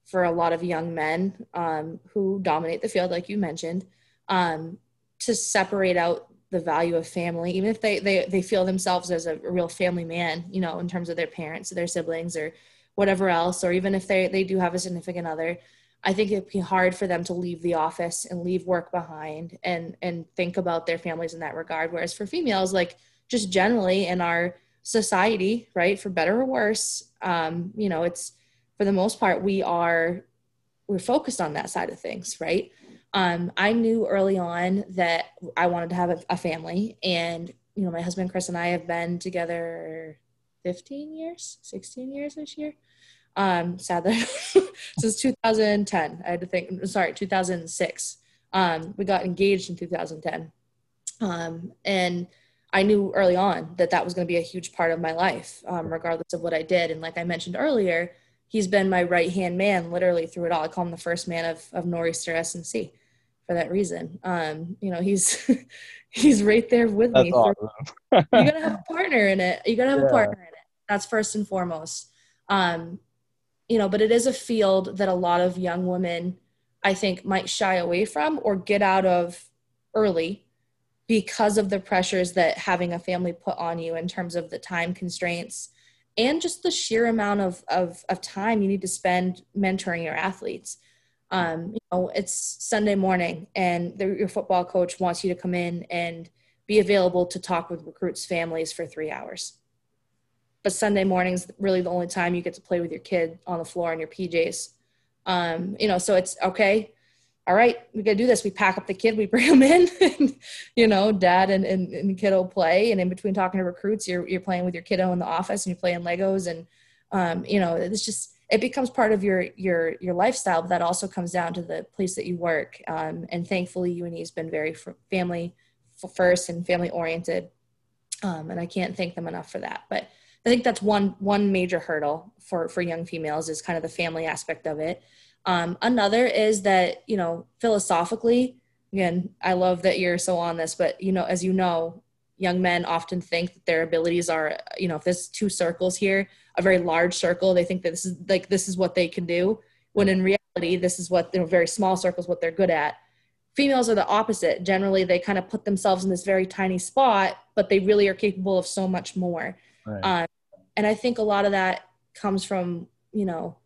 for a lot of young men um, who dominate the field, like you mentioned, um, to separate out the value of family, even if they, they, they feel themselves as a real family man, you know, in terms of their parents, or their siblings, or whatever else, or even if they, they do have a significant other. I think it'd be hard for them to leave the office and leave work behind and and think about their families in that regard. Whereas for females, like just generally in our society, right, for better or worse, um, you know, it's for the most part we are we're focused on that side of things, right? Um, I knew early on that I wanted to have a, a family, and you know, my husband Chris and I have been together 15 years, 16 years this year. Um, sad that since 2010, I had to think, sorry, 2006. Um, we got engaged in 2010. Um, and I knew early on that that was going to be a huge part of my life, um, regardless of what I did. And like I mentioned earlier, he's been my right hand man literally through it all. I call him the first man of, of Nor'easter S&C for that reason. Um, you know, he's he's right there with That's me. Awesome. you gotta have a partner in it. You gotta have yeah. a partner in it. That's first and foremost. Um, you know, but it is a field that a lot of young women, I think, might shy away from or get out of early because of the pressures that having a family put on you in terms of the time constraints and just the sheer amount of, of, of time you need to spend mentoring your athletes. Um, you know, it's Sunday morning and the, your football coach wants you to come in and be available to talk with recruits' families for three hours but Sunday morning's really the only time you get to play with your kid on the floor in your PJs. Um, you know, so it's okay. All right, we gotta do this. We pack up the kid, we bring him in, and, you know, dad and, and, and kiddo play. And in between talking to recruits, you're, you're playing with your kiddo in the office and you're playing Legos. And, um, you know, it's just, it becomes part of your, your, your lifestyle, but that also comes down to the place that you work. Um, and thankfully UNE has been very family first and family oriented. Um, and I can't thank them enough for that. But I think that's one one major hurdle for for young females is kind of the family aspect of it. Um, another is that you know philosophically, again, I love that you're so on this, but you know, as you know, young men often think that their abilities are you know if there's two circles here, a very large circle, they think that this is like this is what they can do. When in reality, this is what you know, very small circles what they're good at. Females are the opposite. Generally, they kind of put themselves in this very tiny spot, but they really are capable of so much more. Right. Um, and I think a lot of that comes from you know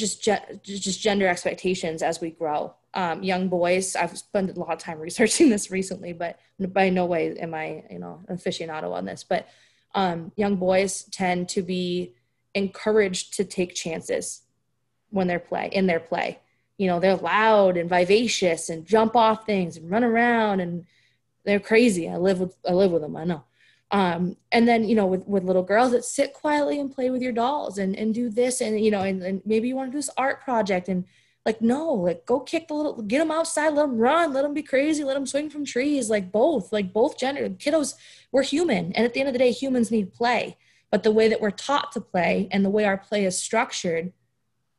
just ge- just gender expectations as we grow. Um, young boys, I've spent a lot of time researching this recently, but by no way am I you know an aficionado on this. But um, young boys tend to be encouraged to take chances when they're play in their play. You know, they're loud and vivacious and jump off things and run around and they're crazy. I live with I live with them. I know. Um, and then you know with, with little girls that sit quietly and play with your dolls and, and do this and you know and, and maybe you want to do this art project and like no like go kick the little get them outside let them run let them be crazy let them swing from trees like both like both gender kiddos we're human. And at the end of the day humans need play. But the way that we're taught to play and the way our play is structured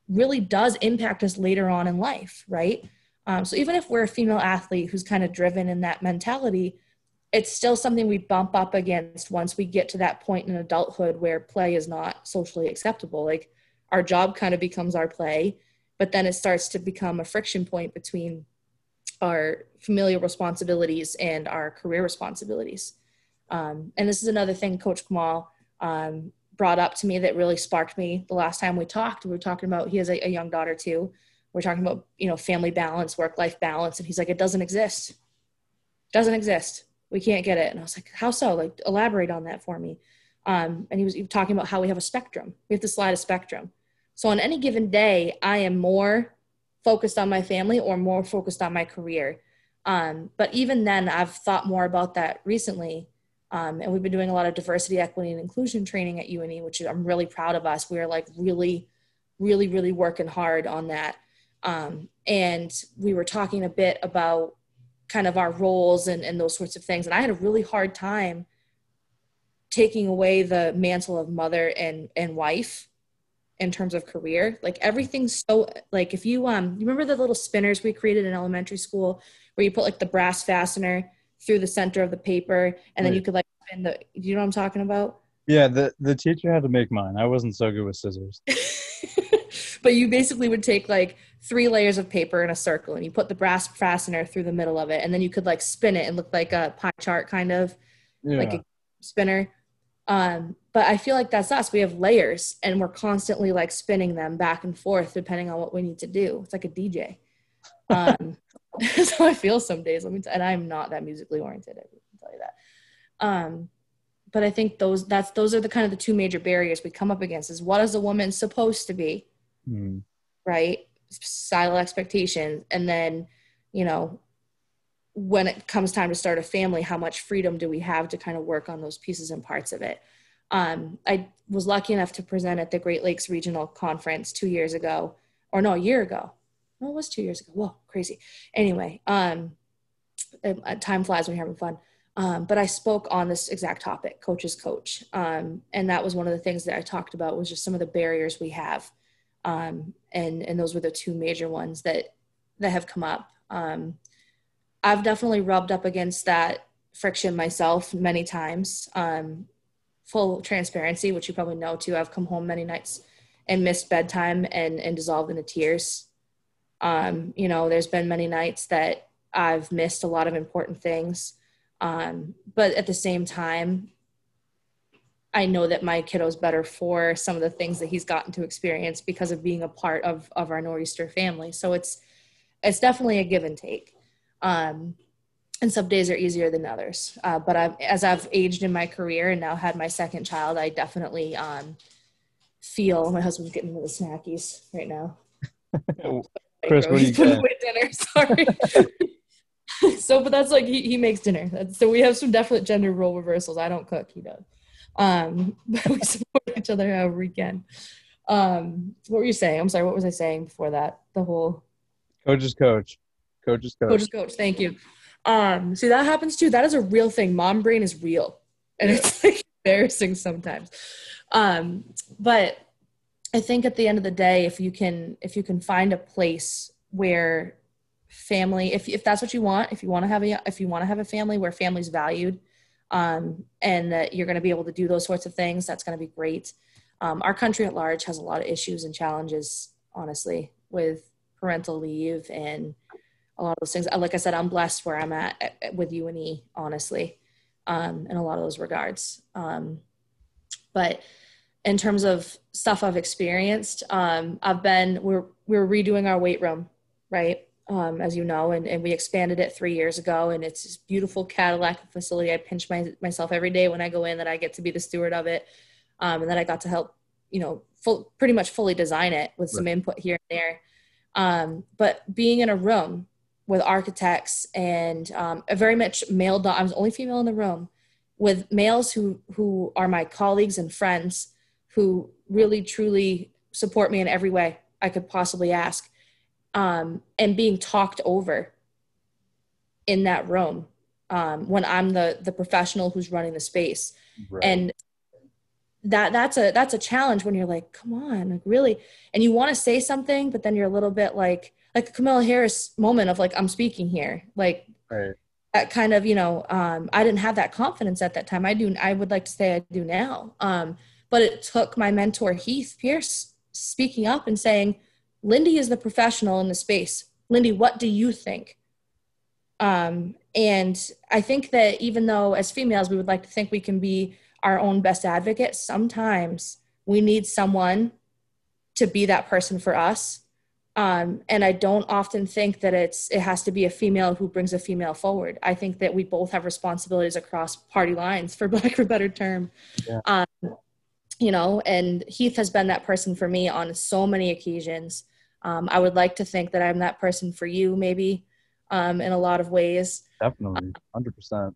really does impact us later on in life right? Um, so even if we're a female athlete who's kind of driven in that mentality it's still something we bump up against once we get to that point in adulthood where play is not socially acceptable. Like our job kind of becomes our play, but then it starts to become a friction point between our familial responsibilities and our career responsibilities. Um, and this is another thing Coach Kamal um, brought up to me that really sparked me the last time we talked. We were talking about he has a, a young daughter too. We're talking about you know family balance, work life balance, and he's like, it doesn't exist. Doesn't exist we can't get it. And I was like, how so? Like, elaborate on that for me. Um, and he was, talking about how we have a spectrum. We have to slide a spectrum. So on any given day, I am more focused on my family or more focused on my career. Um, but even then, I've thought more about that recently. Um, and we've been doing a lot of diversity, equity, and inclusion training at UNE, which I'm really proud of us. We are like really, really, really working hard on that. Um, and we were talking a bit about kind of our roles and, and those sorts of things. And I had a really hard time taking away the mantle of mother and, and wife in terms of career. Like everything's so like if you um you remember the little spinners we created in elementary school where you put like the brass fastener through the center of the paper and then you could like spin the do you know what I'm talking about? Yeah, the the teacher had to make mine. I wasn't so good with scissors. but you basically would take like three layers of paper in a circle and you put the brass fastener through the middle of it and then you could like spin it and look like a pie chart kind of yeah. like a spinner. Um, but i feel like that's us. We have layers and we're constantly like spinning them back and forth depending on what we need to do. It's like a dj um, so i feel some days let me t- and i'm not that musically oriented i can tell you that. Um, but i think those that's those are the kind of the two major barriers we come up against is what is a woman supposed to be? Mm. right societal expectations. And then you know when it comes time to start a family how much freedom do we have to kind of work on those pieces and parts of it? Um, i was lucky enough to present at the great lakes regional conference two years ago or no a year ago. No it was two years ago. Whoa crazy. Anyway um, uh, time flies when you're having fun. Um, but i spoke on this exact topic coach's coach. Um, and that was one of the things that i talked about was just some of the barriers we have um, and and those were the two major ones that that have come up. Um, I've definitely rubbed up against that friction myself many times. Um, full transparency, which you probably know too. I've come home many nights and missed bedtime and and dissolved into tears. Um, you know, there's been many nights that I've missed a lot of important things. Um, but at the same time, I know that my kiddo's better for some of the things that he's gotten to experience because of being a part of of our nor'easter family. So it's it's definitely a give and take. Um, and some days are easier than others. Uh, but I've, as I've aged in my career and now had my second child, I definitely um, feel my husband's getting into the snackies right now. Chris, what are you getting? dinner. Sorry. so, but that's like he, he makes dinner. That's, so we have some definite gender role reversals. I don't cook; he does. Um, but we support each other however we can. Um, what were you saying? I'm sorry. What was I saying before that? The whole coach's coach, coach's coach, coach's coach. Thank you. Um, see, that happens too. That is a real thing. Mom brain is real, and it's like embarrassing sometimes. Um, but I think at the end of the day, if you can, if you can find a place where family, if if that's what you want, if you want to have a, if you want to have a family where family's valued, um, and that you're going to be able to do those sorts of things, that's going to be great. Um, our country at large has a lot of issues and challenges, honestly, with parental leave and a lot of those things. Uh, like I said, I'm blessed where I'm at, at with UNE, honestly, um, in a lot of those regards. Um, but in terms of stuff I've experienced, um, I've been we're we're redoing our weight room, right? Um, as you know, and, and we expanded it three years ago. And it's this beautiful Cadillac facility. I pinch my, myself every day when I go in that I get to be the steward of it. Um, and then I got to help, you know, full, pretty much fully design it with some right. input here and there. Um, but being in a room with architects and um, a very much male, I was the only female in the room with males who, who are my colleagues and friends who really truly support me in every way I could possibly ask um, and being talked over in that room um, when I'm the the professional who's running the space, right. and that that's a that's a challenge when you're like, come on, like really, and you want to say something, but then you're a little bit like like a Kamala Harris moment of like I'm speaking here, like right. that kind of you know um, I didn't have that confidence at that time. I do I would like to say I do now, um, but it took my mentor Heath Pierce speaking up and saying Lindy is the professional in the space. Lindy, what do you think? Um, and I think that even though as females we would like to think we can be our own best advocate, sometimes we need someone to be that person for us. Um, and I don't often think that it's it has to be a female who brings a female forward. I think that we both have responsibilities across party lines, for lack of a better term. Yeah. Um, you know, and Heath has been that person for me on so many occasions. Um, I would like to think that I'm that person for you, maybe um, in a lot of ways. Definitely, hundred percent.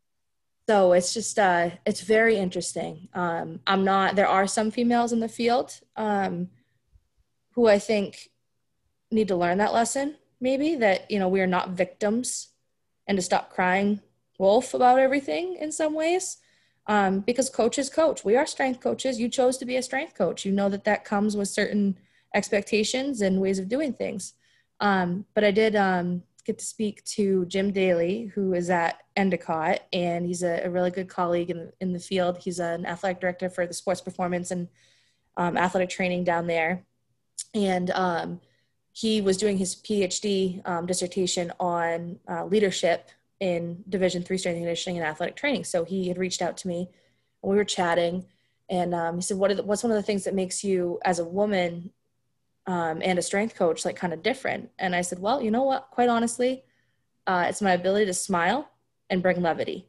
So it's just uh, it's very interesting. Um, I'm not. There are some females in the field um, who I think need to learn that lesson. Maybe that you know we are not victims and to stop crying wolf about everything in some ways. Um, because coaches coach. We are strength coaches. You chose to be a strength coach. You know that that comes with certain expectations and ways of doing things. Um, but I did um, get to speak to Jim Daly, who is at Endicott, and he's a, a really good colleague in, in the field. He's an athletic director for the sports performance and um, athletic training down there. And um, he was doing his PhD um, dissertation on uh, leadership in Division three strength and conditioning and athletic training. So he had reached out to me, and we were chatting. And um, he said, what the, "What's one of the things that makes you, as a woman, um, and a strength coach like kind of different. And i said well you know what? Quite honestly uh, it's my ability to smile and bring levity.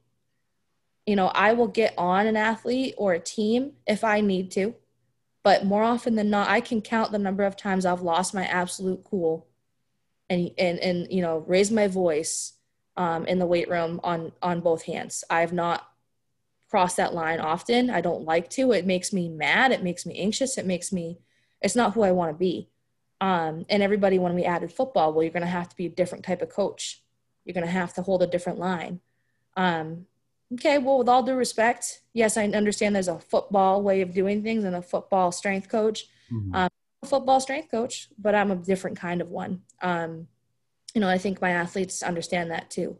You know i will get on an athlete or a team if i need to but more often than not i can count the number of times i've lost my absolute cool and and and you know raise my voice um, in the weight room on on both hands. I've not crossed that line often. I don't like to. It makes me mad. It makes me anxious. It makes me it's not who I want to be. Um, and everybody, when we added football, well, you're going to have to be a different type of coach. You're going to have to hold a different line. Um, okay, well, with all due respect, yes, I understand there's a football way of doing things and a football strength coach. Mm-hmm. Um, football strength coach, but I'm a different kind of one. Um, you know, I think my athletes understand that too.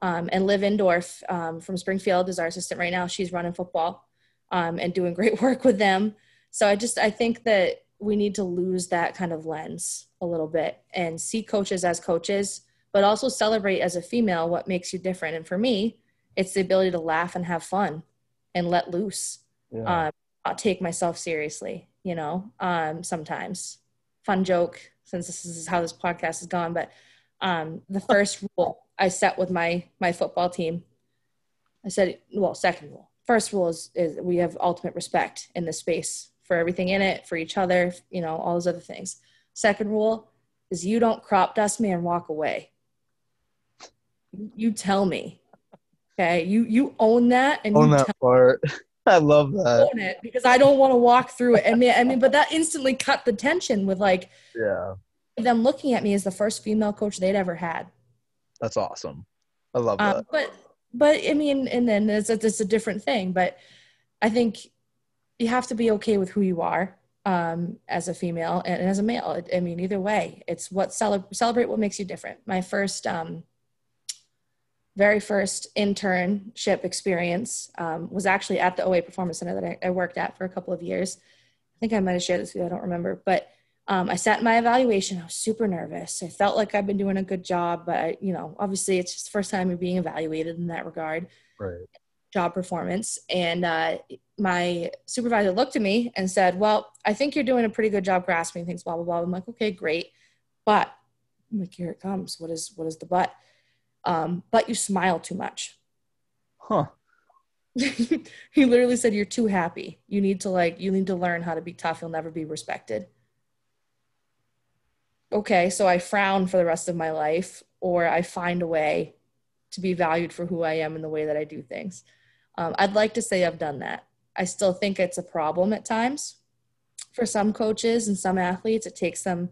Um, and Liv Indorf um, from Springfield is our assistant right now. She's running football um, and doing great work with them. So I just I think that we need to lose that kind of lens a little bit and see coaches as coaches, but also celebrate as a female what makes you different. And for me, it's the ability to laugh and have fun and let loose. Yeah. Um, I'll take myself seriously, you know, um, sometimes. Fun joke, since this is how this podcast has gone, but um, the first rule I set with my my football team, I said, well, second rule. First rule is, is we have ultimate respect in this space for everything in it, for each other, you know, all those other things. Second rule is you don't crop dust me and walk away. You tell me. Okay. You you own that and own that part. I love that. Own it because I don't want to walk through it. I mean, I mean, but that instantly cut the tension with like yeah them looking at me as the first female coach they'd ever had. That's awesome. I love um, that. Um, but but I mean, and then it's a, it's a different thing. But I think you have to be okay with who you are um, as a female and, as a male. I mean, either way, it's what cele- celebrate what makes you different. My first, um, very first internship experience um, was actually at the OA Performance Center that I, I, worked at for a couple of years. I think I might have shared this with you. I don't remember, but um, I sat in my evaluation. I was super nervous. I felt like I've been doing a good job, but I, you know, obviously it's just the first time you're being evaluated in that regard. Right job performance. And uh, my supervisor looked at me and said, Well, I think you're doing a pretty good job grasping things, blah, blah, blah. I'm like, Okay, great. But I'm like, here it comes. What is what is the but? Um, but you smile too much. Huh. he literally said, You're too happy. You need to like, you need to learn how to be tough. You'll never be respected. Okay, so I frown for the rest of my life, or I find a way to be valued for who I am and the way that I do things. Um, I'd like to say I've done that. I still think it's a problem at times for some coaches and some athletes. It takes them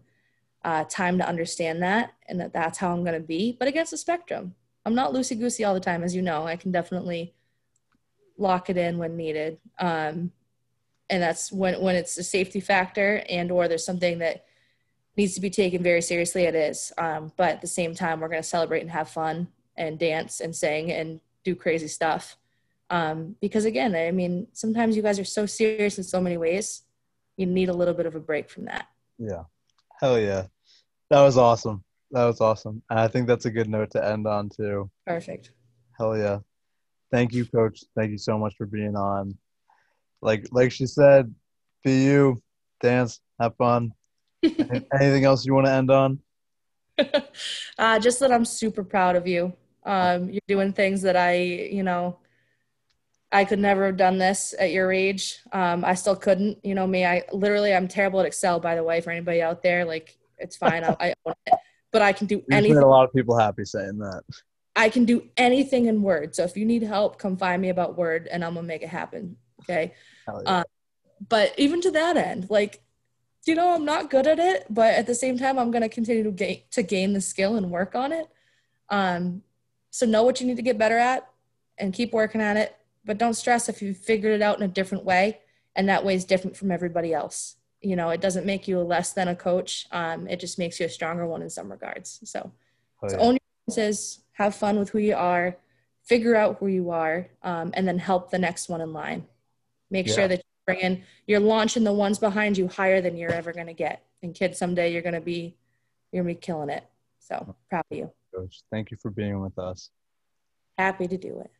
uh, time to understand that and that that's how I'm going to be. But against the spectrum, I'm not loosey goosey all the time, as you know. I can definitely lock it in when needed, um, and that's when when it's a safety factor and or there's something that needs to be taken very seriously. It is, um, but at the same time, we're going to celebrate and have fun and dance and sing and do crazy stuff. Um, because again, I mean, sometimes you guys are so serious in so many ways, you need a little bit of a break from that. Yeah. Hell yeah. That was awesome. That was awesome. And I think that's a good note to end on too. Perfect. Hell yeah. Thank you, coach. Thank you so much for being on. Like like she said, be you, dance, have fun. Anything else you want to end on? uh, just that I'm super proud of you. Um, you're doing things that I, you know, I could never have done this at your age. Um, I still couldn't. You know me. I literally, I'm terrible at Excel. By the way, for anybody out there, like it's fine. I, I own it. But I can do you anything. Made a lot of people happy saying that. I can do anything in Word. So if you need help, come find me about Word, and I'm gonna make it happen. Okay. Yeah. Um, but even to that end, like you know, I'm not good at it, but at the same time, I'm gonna continue to gain to gain the skill and work on it. Um, So know what you need to get better at and keep working at it. But don't stress if you've figured it out in a different way and that way is different from everybody else. You know, it doesn't make you less than a coach. Um, it just makes you a stronger one in some regards. So, oh, yeah. so own your differences, have fun with who you are, figure out who you are, um, and then help the next one in line. Make yeah. sure that you're bringing you're launching the ones behind you higher than you're ever going to get. And kids, someday you're going to be, you're going to be killing it. So proud of you. Coach, thank you for being with us. Happy to do it.